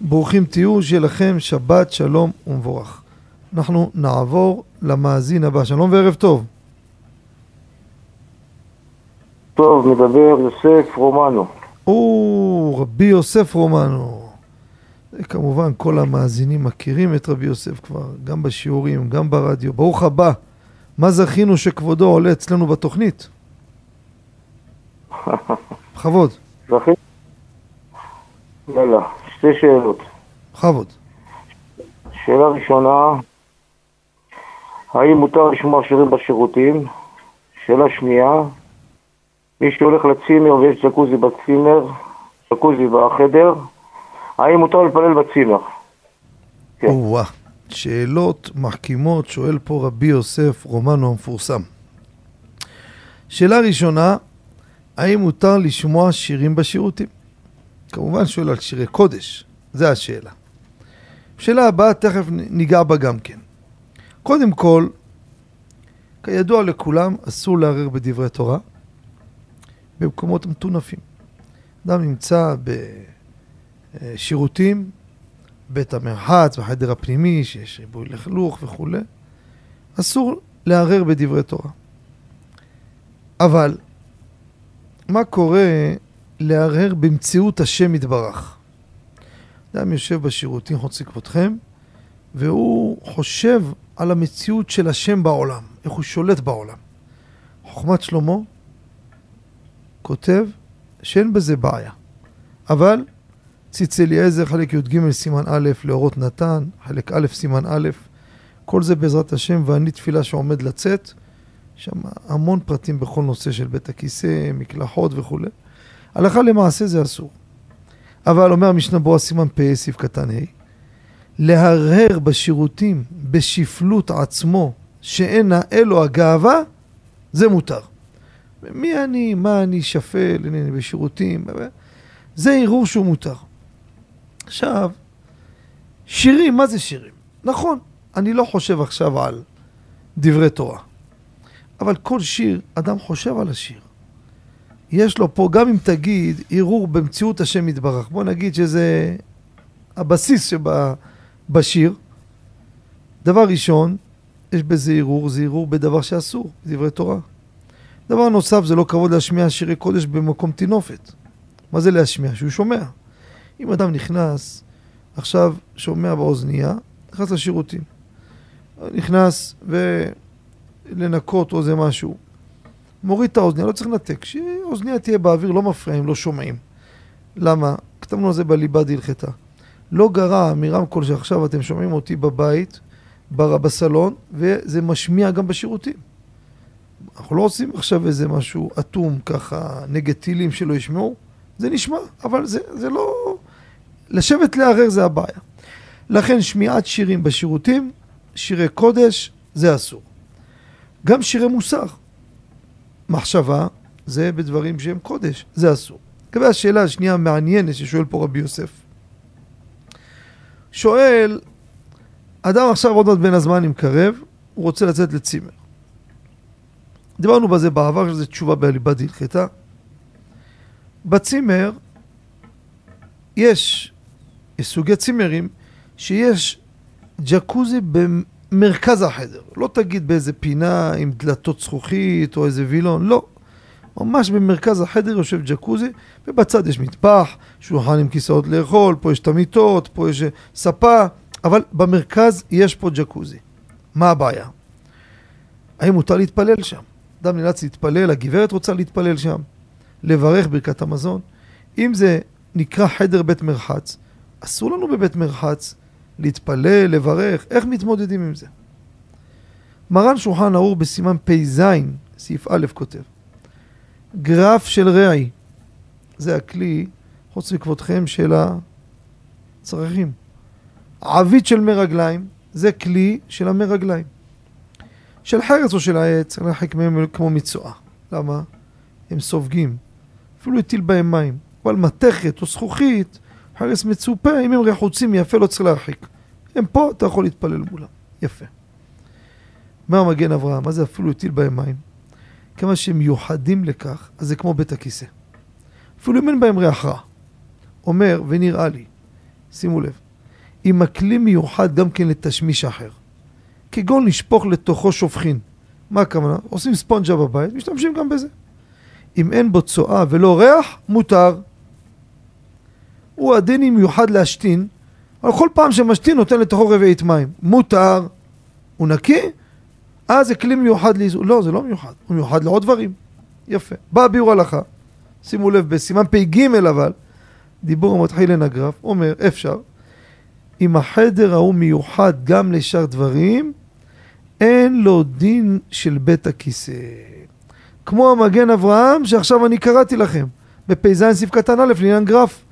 ברוכים תהיו, שיהיה לכם שבת שלום ומבורך. אנחנו נעבור למאזין הבא. שלום וערב טוב. טוב, מדבר יוסף רומנו. או, רבי יוסף רומנו. כמובן, כל המאזינים מכירים את רבי יוסף כבר, גם בשיעורים, גם ברדיו. ברוך הבא. מה זכינו שכבודו עולה אצלנו בתוכנית? *laughs* בכבוד. זכי? יאללה, שתי שאלות. בכבוד. שאלה ראשונה, האם מותר לשמוע שירים בשירותים? שאלה שנייה, מי שהולך לצימר ויש ג'קוזי בצימר, ג'קוזי בחדר, האם מותר להתפלל בצימר? כן. או-אה, שאלות מחכימות, שואל פה רבי יוסף רומנו המפורסם. שאלה ראשונה, האם מותר לשמוע שירים בשירותים? כמובן שואל על שירי קודש, זה השאלה. שאלה הבאה, תכף ניגע בה גם כן. קודם כל, כידוע לכולם, אסור לערער בדברי תורה במקומות מטונפים. אדם נמצא בשירותים, בית המרחץ, בחדר הפנימי, שיש ריבוי לכלוך וכולי, אסור לערער בדברי תורה. אבל, מה קורה להרהר במציאות השם יתברך? אדם יושב בשירותים חוץ לכבודכם, והוא חושב על המציאות של השם בעולם, איך הוא שולט בעולם. חוכמת שלמה כותב שאין בזה בעיה, אבל ציץ אליעזר, חלק י"ג סימן א', לאורות נתן, חלק א' סימן א', כל זה בעזרת השם, ואני תפילה שעומד לצאת, שם המון פרטים בכל נושא של בית הכיסא, מקלחות וכולי. הלכה למעשה זה אסור. אבל אומר המשנה ברורה סימן פ' סעיף קטן ה', להרהר בשירותים בשפלות עצמו שאין האלו הגאווה, זה מותר. מי אני, מה אני, שפל, הנה, בשירותים, זה ערעור שהוא מותר. עכשיו, שירים, מה זה שירים? נכון, אני לא חושב עכשיו על דברי תורה, אבל כל שיר, אדם חושב על השיר. יש לו פה, גם אם תגיד ערעור במציאות השם יתברך, בוא נגיד שזה הבסיס שבשיר. דבר ראשון, יש בזה ערעור, זה ערעור בדבר שאסור, דברי תורה. דבר נוסף, זה לא כבוד להשמיע שירי קודש במקום טינופת. מה זה להשמיע? שהוא שומע. אם אדם נכנס, עכשיו שומע באוזנייה, נכנס לשירותים. נכנס ולנקות או איזה משהו. מוריד את האוזניה, לא צריך לנתק. שהאוזניה תהיה באוויר, לא מפריעים, לא שומעים. למה? כתבנו על זה בליבה דהלכתה. לא גרע מרמקול שעכשיו אתם שומעים אותי בבית, בסלון, וזה משמיע גם בשירותים. אנחנו לא עושים עכשיו איזה משהו אטום ככה נגד טילים שלא ישמעו, זה נשמע, אבל זה, זה לא... לשבת לערער זה הבעיה. לכן שמיעת שירים בשירותים, שירי קודש, זה אסור. גם שירי מוסר. מחשבה, זה בדברים שהם קודש, זה אסור. לגבי השאלה השנייה המעניינת ששואל פה רבי יוסף. שואל, אדם עכשיו עוד מעט בין הזמן עם קרב, הוא רוצה לצאת לצימר. דיברנו בזה בעבר, שזו תשובה בליבה דהלכתה. בצימר יש, יש סוגי צימרים שיש ג'קוזי במרכז החדר. לא תגיד באיזה פינה עם דלתות זכוכית או איזה וילון, לא. ממש במרכז החדר יושב ג'קוזי, ובצד יש מטבח, שולחן עם כיסאות לאכול, פה יש את המיטות, פה יש ספה, אבל במרכז יש פה ג'קוזי. מה הבעיה? האם מותר להתפלל שם? אדם נאלץ להתפלל, הגברת רוצה להתפלל שם, לברך ברכת המזון. אם זה נקרא חדר בית מרחץ, אסור לנו בבית מרחץ להתפלל, לברך, איך מתמודדים עם זה? מרן שולחן ערוך בסימן פ"ז, סעיף א' כותב, גרף של רעי, זה הכלי, חוץ מכבודכם, של הצרכים. עווית של מרגליים, זה כלי של המרגליים. של חרס או של העץ, להרחיק מהם כמו מצואה. למה? הם סופגים. אפילו הטיל בהם מים. אבל מתכת או זכוכית, חרס מצופה, אם הם רחוצים יפה לא צריך להרחיק. הם פה, אתה יכול להתפלל מולם. יפה. מה מגן אברהם? מה זה אפילו הטיל בהם מים? כמה שהם מיוחדים לכך, אז זה כמו בית הכיסא. אפילו אם אין בהם ריח רע. אומר, ונראה לי, שימו לב, אם הכלי מיוחד גם כן לתשמיש אחר. כגון לשפוך לתוכו שופכין. מה הכוונה? עושים ספונג'ה בבית, משתמשים גם בזה. אם אין בו צואה ולא ריח, מותר. הוא הדין מיוחד להשתין, אבל כל פעם שמשתין נותן לתוכו רביעית מים. מותר. הוא נקי? אה, זה כלי מיוחד לאיזון. לא, זה לא מיוחד. הוא מיוחד לעוד דברים. יפה. בא ביאור הלכה. שימו לב, בסימן פ"ג אבל, דיבור המתחיל לנגרף, אומר, אפשר. אם החדר ההוא מיוחד גם לשאר דברים, אין לו דין של בית הכיסא. כמו המגן אברהם, שעכשיו אני קראתי לכם, בפ"ז סעיף קטן א' לעניין גרף.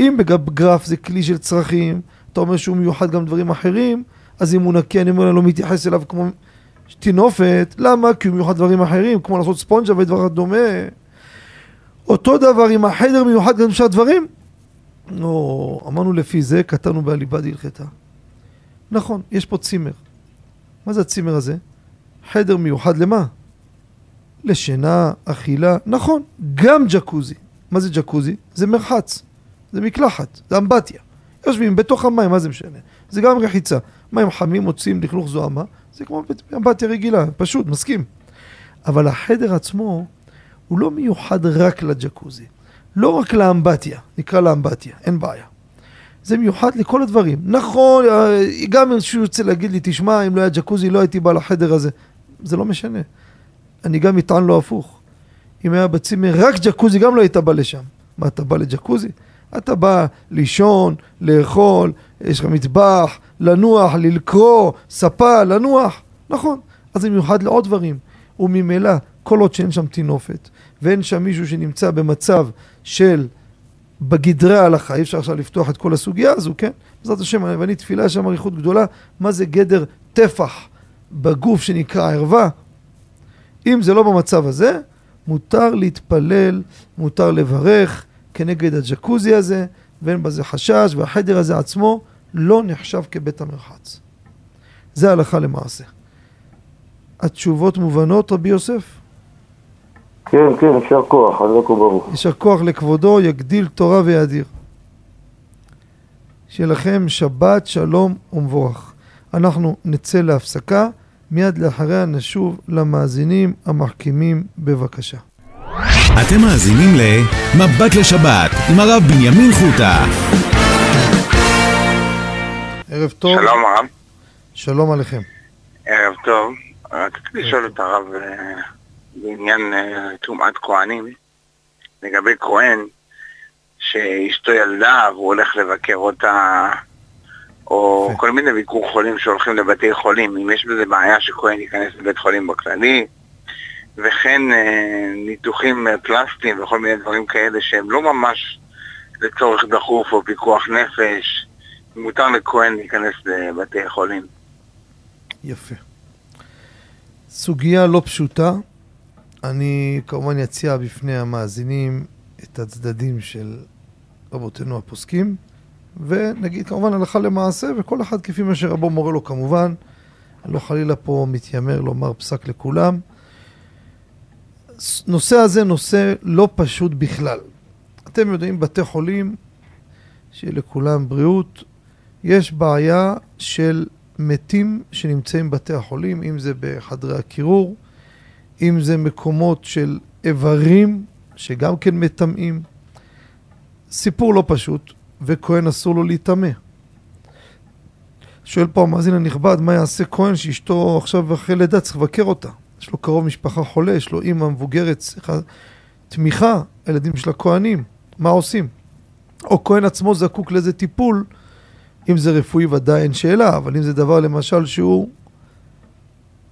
אם בגרף זה כלי של צרכים, אתה אומר שהוא מיוחד גם דברים אחרים, אז אם הוא נקי, אני אומר, אני לא מתייחס אליו כמו טינופת. למה? כי הוא מיוחד דברים אחרים, כמו לעשות ספונג'ה ודבר דומה. אותו דבר אם החדר מיוחד גם לשאר דברים. או, אמרנו לפי זה, כתבנו בעליבה דהלכתה. נכון, יש פה צימר. מה זה הצימר הזה? חדר מיוחד למה? לשינה, אכילה, נכון, גם ג'קוזי. מה זה ג'קוזי? זה מרחץ, זה מקלחת, זה אמבטיה. יושבים בתוך המים, מה זה משנה? זה גם רחיצה. מים חמים מוצאים לכלוך זוהמה, זה כמו אמבטיה רגילה, פשוט, מסכים. אבל החדר עצמו הוא לא מיוחד רק לג'קוזי. לא רק לאמבטיה, נקרא לאמבטיה, אין בעיה. זה מיוחד לכל הדברים. נכון, אה, גם אם מישהו יוצא להגיד לי, תשמע, אם לא היה ג'קוזי, לא הייתי בא לחדר הזה. זה לא משנה. אני גם אטען לו הפוך. אם היה בצימר רק ג'קוזי, גם לא היית בא לשם. מה, אתה בא לג'קוזי? אתה בא לישון, לאכול, יש לך מטבח, לנוח, לקרוא, ספה, לנוח. נכון. אז זה מיוחד לעוד דברים. וממילא, כל עוד שאין שם טינופת, ואין שם מישהו שנמצא במצב של בגדרי ההלכה, אי אפשר עכשיו לפתוח את כל הסוגיה הזו, כן? בעזרת השם, ואני תפילה שם אריכות גדולה, מה זה גדר טפח בגוף שנקרא ערווה? אם זה לא במצב הזה, מותר להתפלל, מותר לברך כנגד הג'קוזי הזה, ואין בזה חשש, והחדר הזה עצמו לא נחשב כבית המרחץ. זה הלכה למעשה. התשובות מובנות, רבי יוסף? כן, כן, יישר כוח, חזק וברוך. יישר כוח לכבודו, יגדיל תורה ויאדיר. שיהיה לכם שבת שלום ומבורך. אנחנו נצא להפסקה, מיד לאחריה נשוב למאזינים המחכימים בבקשה. אתם מאזינים ל"מבט לשבת" עם הרב בנימין חוטה. ערב טוב. שלום הרב. שלום עליכם. ערב טוב. רציתי לשאול את הרב אה, בעניין אה, טומאת כהנים, לגבי כהן שאשתו ילדה והוא הולך לבקר אותה, או כל מיני ביקור חולים שהולכים לבתי חולים, אם יש בזה בעיה שכהן ייכנס לבית חולים בכללי, וכן אה, ניתוחים פלסטיים וכל מיני דברים כאלה שהם לא ממש לצורך דחוף או פיקוח נפש, מותר לכהן להיכנס לבתי חולים. יפה. סוגיה לא פשוטה. אני כמובן אציע בפני המאזינים את הצדדים של רבותינו הפוסקים, ונגיד כמובן הלכה למעשה, וכל אחד כפי מה שרבו מורה לו כמובן. אני לא חלילה פה מתיימר לומר פסק לכולם. נושא הזה נושא לא פשוט בכלל. אתם יודעים, בתי חולים, שיהיה לכולם בריאות, יש בעיה של מתים שנמצאים בבתי החולים, אם זה בחדרי הקירור, אם זה מקומות של איברים שגם כן מטמאים. סיפור לא פשוט, וכהן אסור לו להיטמא. שואל פה המאזין הנכבד, מה יעשה כהן שאשתו עכשיו אחרי לידה צריך לבקר אותה? יש לו קרוב משפחה חולה, יש לו אימא מבוגרת, סליחה, תמיכה, הילדים של הכהנים, מה עושים? או כהן עצמו זקוק לאיזה טיפול, אם זה רפואי ודאי אין שאלה, אבל אם זה דבר למשל שהוא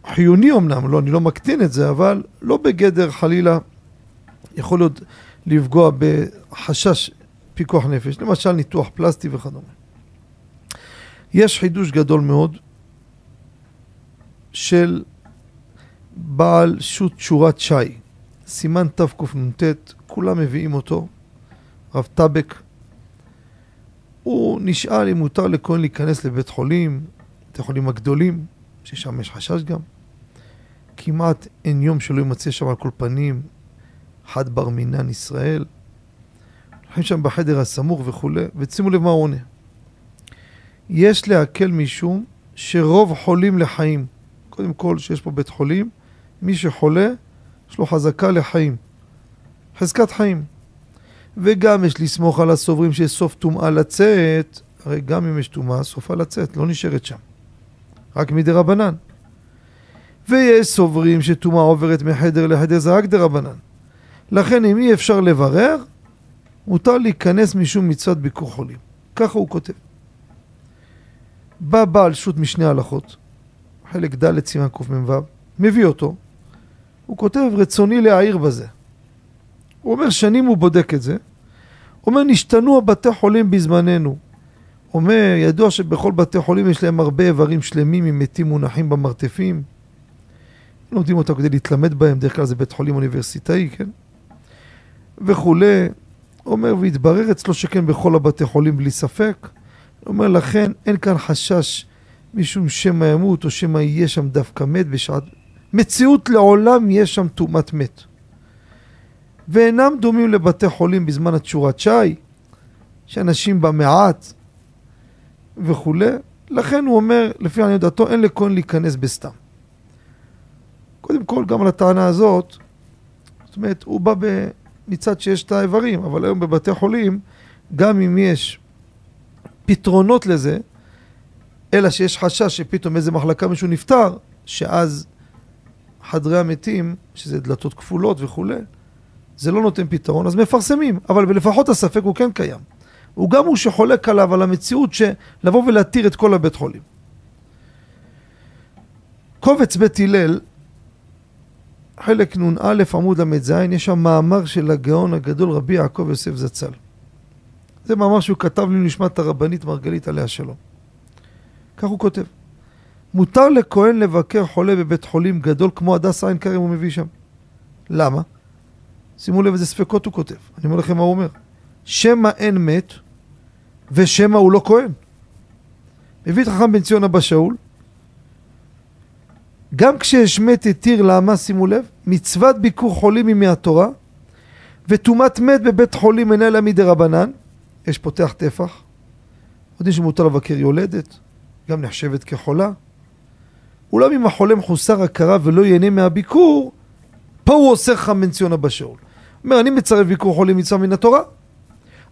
חיוני אמנם, לא, אני לא מקטין את זה, אבל לא בגדר חלילה יכול להיות לפגוע בחשש פיקוח נפש, למשל ניתוח פלסטי וכדומה. יש חידוש גדול מאוד של בעל שו"ת שורת שי, סימן תקנ"ט, כולם מביאים אותו, רב טבק. הוא נשאל אם מותר לכהן להיכנס לבית חולים, בתי חולים הגדולים, ששם יש חשש גם. כמעט אין יום שלא יימצא שם על כל פנים חד בר מינן ישראל. הולכים שם בחדר הסמוך וכולי, ושימו לב מה הוא עונה. יש להקל משום שרוב חולים לחיים. קודם כל, שיש פה בית חולים, מי שחולה, יש לו חזקה לחיים. חזקת חיים. וגם יש לסמוך על הסוברים שיש סוף טומאה לצאת, הרי גם אם יש טומאה, סופה לצאת, לא נשארת שם. רק מדי רבנן. ויש סוברים שטומאה עוברת מחדר לחדר, זה רק דה רבנן. לכן אם אי אפשר לברר, מותר להיכנס משום מצוות ביקור חולים. ככה הוא כותב. בא בעל שו"ת משני הלכות, חלק ד' סימן קמ"ו, מביא אותו, הוא כותב רצוני להעיר בזה. הוא אומר שנים הוא בודק את זה, הוא אומר נשתנו הבתי חולים בזמננו. אומר ידוע שבכל בתי חולים יש להם הרבה איברים שלמים עם מתים מונחים במרתפים. לומדים אותם כדי להתלמד בהם, דרך כלל זה בית חולים אוניברסיטאי, כן? וכולי. אומר, והתברר אצלו שכן בכל הבתי חולים בלי ספק. אומר, לכן אין כאן חשש משום שמא ימות או שמא יהיה שם דווקא מת בשעת... מציאות לעולם יש שם טומאת מת. ואינם דומים לבתי חולים בזמן התשורת שי, שאנשים בה מעט וכולי. לכן הוא אומר, לפי עניות דעתו, אין לכהן להיכנס בסתם. קודם כל, גם על הטענה הזאת, זאת אומרת, הוא בא. מצד שיש את האיברים, אבל היום בבתי חולים, גם אם יש פתרונות לזה, אלא שיש חשש שפתאום איזה מחלקה מישהו נפטר, שאז חדרי המתים, שזה דלתות כפולות וכולי, זה לא נותן פתרון, אז מפרסמים, אבל לפחות הספק הוא כן קיים. הוא גם הוא שחולק עליו, על המציאות של לבוא ולהתיר את כל הבית חולים. קובץ בית הלל חלק נ"א עמוד ל"ז, יש שם מאמר של הגאון הגדול רבי יעקב יוסף זצ"ל. זה מאמר שהוא כתב לי נשמת הרבנית מרגלית עליה שלום. כך הוא כותב: מותר לכהן לבקר חולה בבית חולים גדול כמו הדס עין כרם הוא מביא שם. למה? שימו לב איזה ספקות הוא כותב. אני אומר לכם מה הוא אומר. שמא אין מת ושמא הוא לא כהן. מביא את חכם בן ציון אבא שאול גם כשהשמט התיר למה, שימו לב, מצוות ביקור חולים היא מהתורה, וטומאת מת בבית חולים אינה אלא מדי רבנן, יש פותח טפח, יודעים שמותר לבקר יולדת, גם נחשבת כחולה. אולם אם החולה מחוסר הכרה ולא ייהנה מהביקור, פה הוא עושה חכם ציון אבא שאול. אומר, אני מצרף ביקור חולים מצווה מן התורה,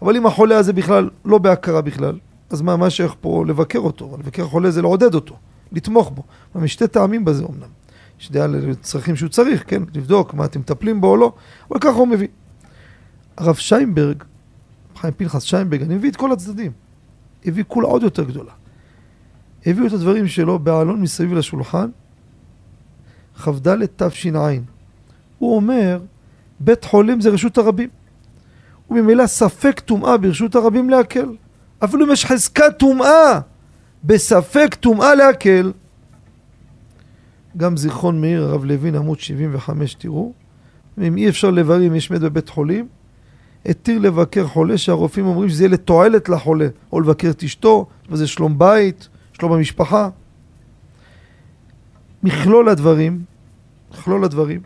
אבל אם החולה הזה בכלל לא בהכרה בכלל, אז מה, מה שייך פה לבקר אותו? לבקר חולה זה לעודד אותו. לתמוך בו. משתי טעמים בזה אמנם. יש דעה לצרכים שהוא צריך, כן? לבדוק מה אתם מטפלים בו או לא, אבל ככה הוא מביא. הרב שיינברג, חיים פנחס שיינברג, אני מביא את כל הצדדים. הביא כולה עוד יותר גדולה. הביאו את הדברים שלו בעלון מסביב לשולחן, כ"ד תש"ע. הוא אומר, בית חולים זה רשות הרבים. וממילא ספק טומאה ברשות הרבים להקל. אפילו אם יש חזקת טומאה בספק טומאה להקל. גם זיכרון מאיר, הרב לוין, עמוד 75, תראו. אם אי אפשר לברר אם יש מת בבית חולים, התיר לבקר חולה שהרופאים אומרים שזה יהיה לתועלת לחולה, או לבקר את אשתו, וזה שלום בית, שלום המשפחה. מכלול הדברים, מכלול הדברים,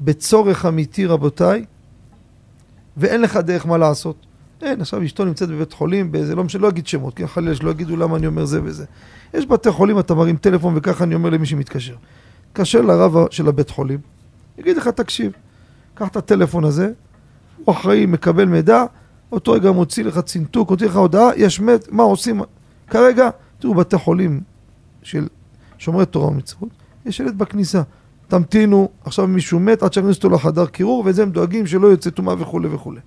בצורך אמיתי רבותיי, ואין לך דרך מה לעשות. אין, עכשיו אשתו נמצאת בבית חולים, באיזה, לא משנה, לא אגיד שמות, כי חלילה שלא יגידו למה אני אומר זה וזה. יש בתי חולים, אתה מרים טלפון וככה אני אומר למי שמתקשר. תתקשר לרב של הבית חולים, יגיד לך, תקשיב, קח את הטלפון הזה, הוא אחראי, מקבל מידע, אותו רגע מוציא לך צנתוק, מוציא לך הודעה, יש מת, מה עושים? כרגע, תראו, בתי חולים של שומרי תורה ומצוות, יש ילד בכניסה. תמתינו, עכשיו מישהו מת, עד שיכניסו אותו לחדר קירור, וזה הם דואגים שלא יוצא טומאה וכולי וכולי.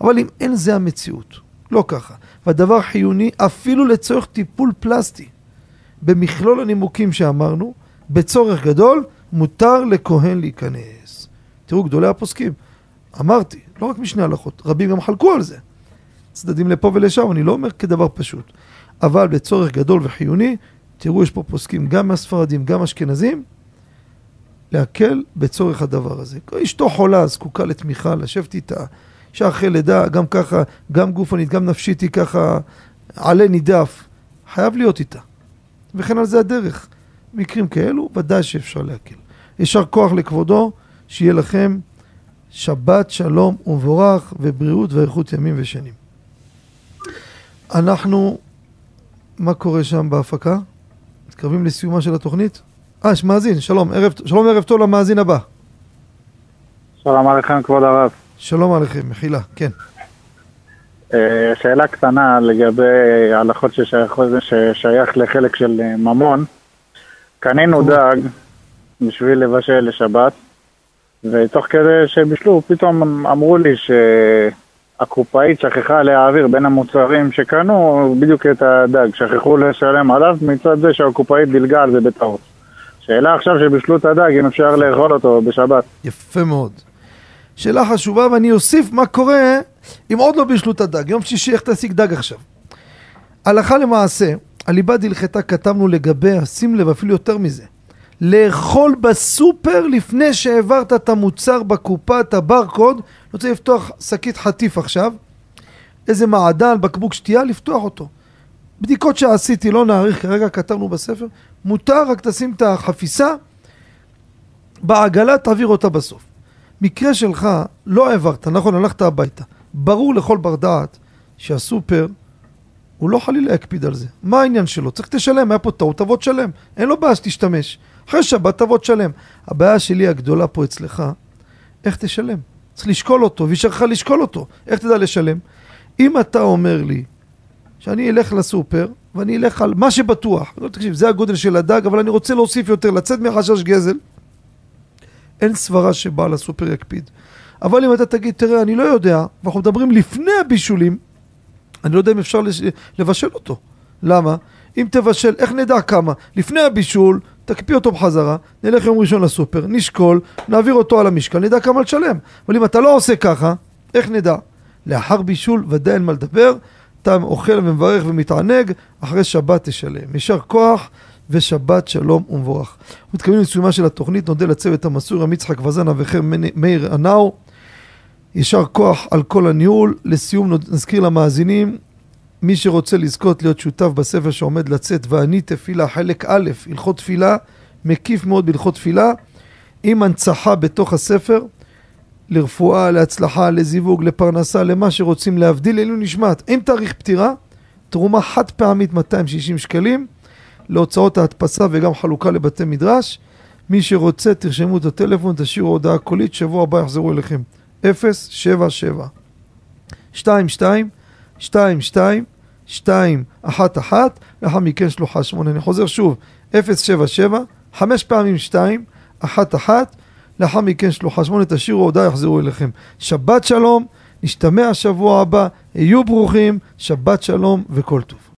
אבל אם אין זה המציאות, לא ככה, והדבר חיוני אפילו לצורך טיפול פלסטי, במכלול הנימוקים שאמרנו, בצורך גדול, מותר לכהן להיכנס. תראו, גדולי הפוסקים, אמרתי, לא רק משני הלכות, רבים גם חלקו על זה. צדדים לפה ולשם, אני לא אומר כדבר פשוט. אבל בצורך גדול וחיוני, תראו, יש פה פוסקים גם מהספרדים, גם אשכנזים, להקל בצורך הדבר הזה. אשתו חולה, זקוקה לתמיכה, לשבת איתה, אישה אחרי לידה, גם ככה, גם גופנית, גם נפשית היא ככה עלה נידף, חייב להיות איתה. וכן על זה הדרך. מקרים כאלו, ודאי שאפשר להקל. יישר כוח לכבודו, שיהיה לכם שבת שלום ומבורך ובריאות ואריכות ימים ושנים. אנחנו, מה קורה שם בהפקה? מתקרבים לסיומה של התוכנית? אה, יש מאזין, שלום, ערב, שלום ערב טוב למאזין הבא. שלום עליכם כבוד הרב. שלום עליכם, מחילה, כן. אה, שאלה קטנה לגבי הלכות ששייך לחלק של אה, ממון. קנינו דג בשביל לבשל לשבת, ותוך כדי שבישלו, פתאום אמרו לי שהקופאית שכחה להעביר בין המוצרים שקנו בדיוק את הדג, שכחו לשלם עליו מצד זה שהקופאית דילגה על זה בטעות. שאלה עכשיו שבישלו את הדג, אם אפשר לאכול אותו בשבת. יפה מאוד. שאלה חשובה, ואני אוסיף מה קורה אם עוד לא בישלו את הדג. יום שישי, איך תשיג דג עכשיו? הלכה למעשה, הליבה דלחתה כתבנו לגביה, שים לב, אפילו יותר מזה. לאכול בסופר לפני שהעברת את המוצר בקופה, את הברקוד, אני רוצה לפתוח שקית חטיף עכשיו, איזה מעדן, בקבוק שתייה, לפתוח אותו. בדיקות שעשיתי, לא נאריך, כרגע כתבנו בספר, מותר, רק תשים את החפיסה בעגלה, תעביר אותה בסוף. מקרה שלך, לא העברת, נכון, הלכת הביתה. ברור לכל בר דעת שהסופר, הוא לא חלילה יקפיד על זה. מה העניין שלו? צריך תשלם, היה פה טעות, תבוא תשלם. אין לו בעיה שתשתמש. אחרי שבת תבוא תשלם. הבעיה שלי הגדולה פה אצלך, איך תשלם? צריך לשקול אותו, ואישר לך לשקול אותו. איך תדע לשלם? אם אתה אומר לי שאני אלך לסופר, ואני אלך על מה שבטוח, לא תקשיב, זה הגודל של הדג, אבל אני רוצה להוסיף יותר, לצאת מחשש גזל, אין סברה שבעל הסופר יקפיד. אבל אם אתה תגיד, תראה, אני לא יודע, ואנחנו מדברים לפני הבישולים, אני לא יודע אם אפשר לבשל אותו. למה? אם תבשל, איך נדע כמה? לפני הבישול, תקפיא אותו בחזרה, נלך יום ראשון לסופר, נשקול, נעביר אותו על המשקל, נדע כמה לשלם. אבל אם אתה לא עושה ככה, איך נדע? לאחר בישול ודאי אין מה לדבר, אתה אוכל ומברך ומתענג, אחרי שבת תשלם. יישר כוח ושבת שלום ומבורך. מתכוונים לסיומה של התוכנית, נודה לצוות המסור, עמית יצחק וזנה וחר מאיר הנאו. יישר כוח על כל הניהול. לסיום נזכיר למאזינים, מי שרוצה לזכות להיות שותף בספר שעומד לצאת, ואני תפילה, חלק א', הלכות תפילה, מקיף מאוד בהלכות תפילה, עם הנצחה בתוך הספר, לרפואה, להצלחה, לזיווג, לפרנסה, למה שרוצים להבדיל, אלו נשמעת. עם תאריך פטירה, תרומה חד פעמית 260 שקלים, להוצאות ההדפסה וגם חלוקה לבתי מדרש. מי שרוצה, תרשמו את הטלפון, תשאירו הודעה קולית, שבוע הבא יחזרו אליכם. 077 22 22 211 לאחר מכן שלוחה 8. אני חוזר שוב, 077 5 פעמים 2 11 לאחר מכן שלוחה 8. תשאירו הודעה, יחזרו אליכם. שבת שלום, נשתמע שבוע הבא, היו ברוכים, שבת שלום וכל טוב.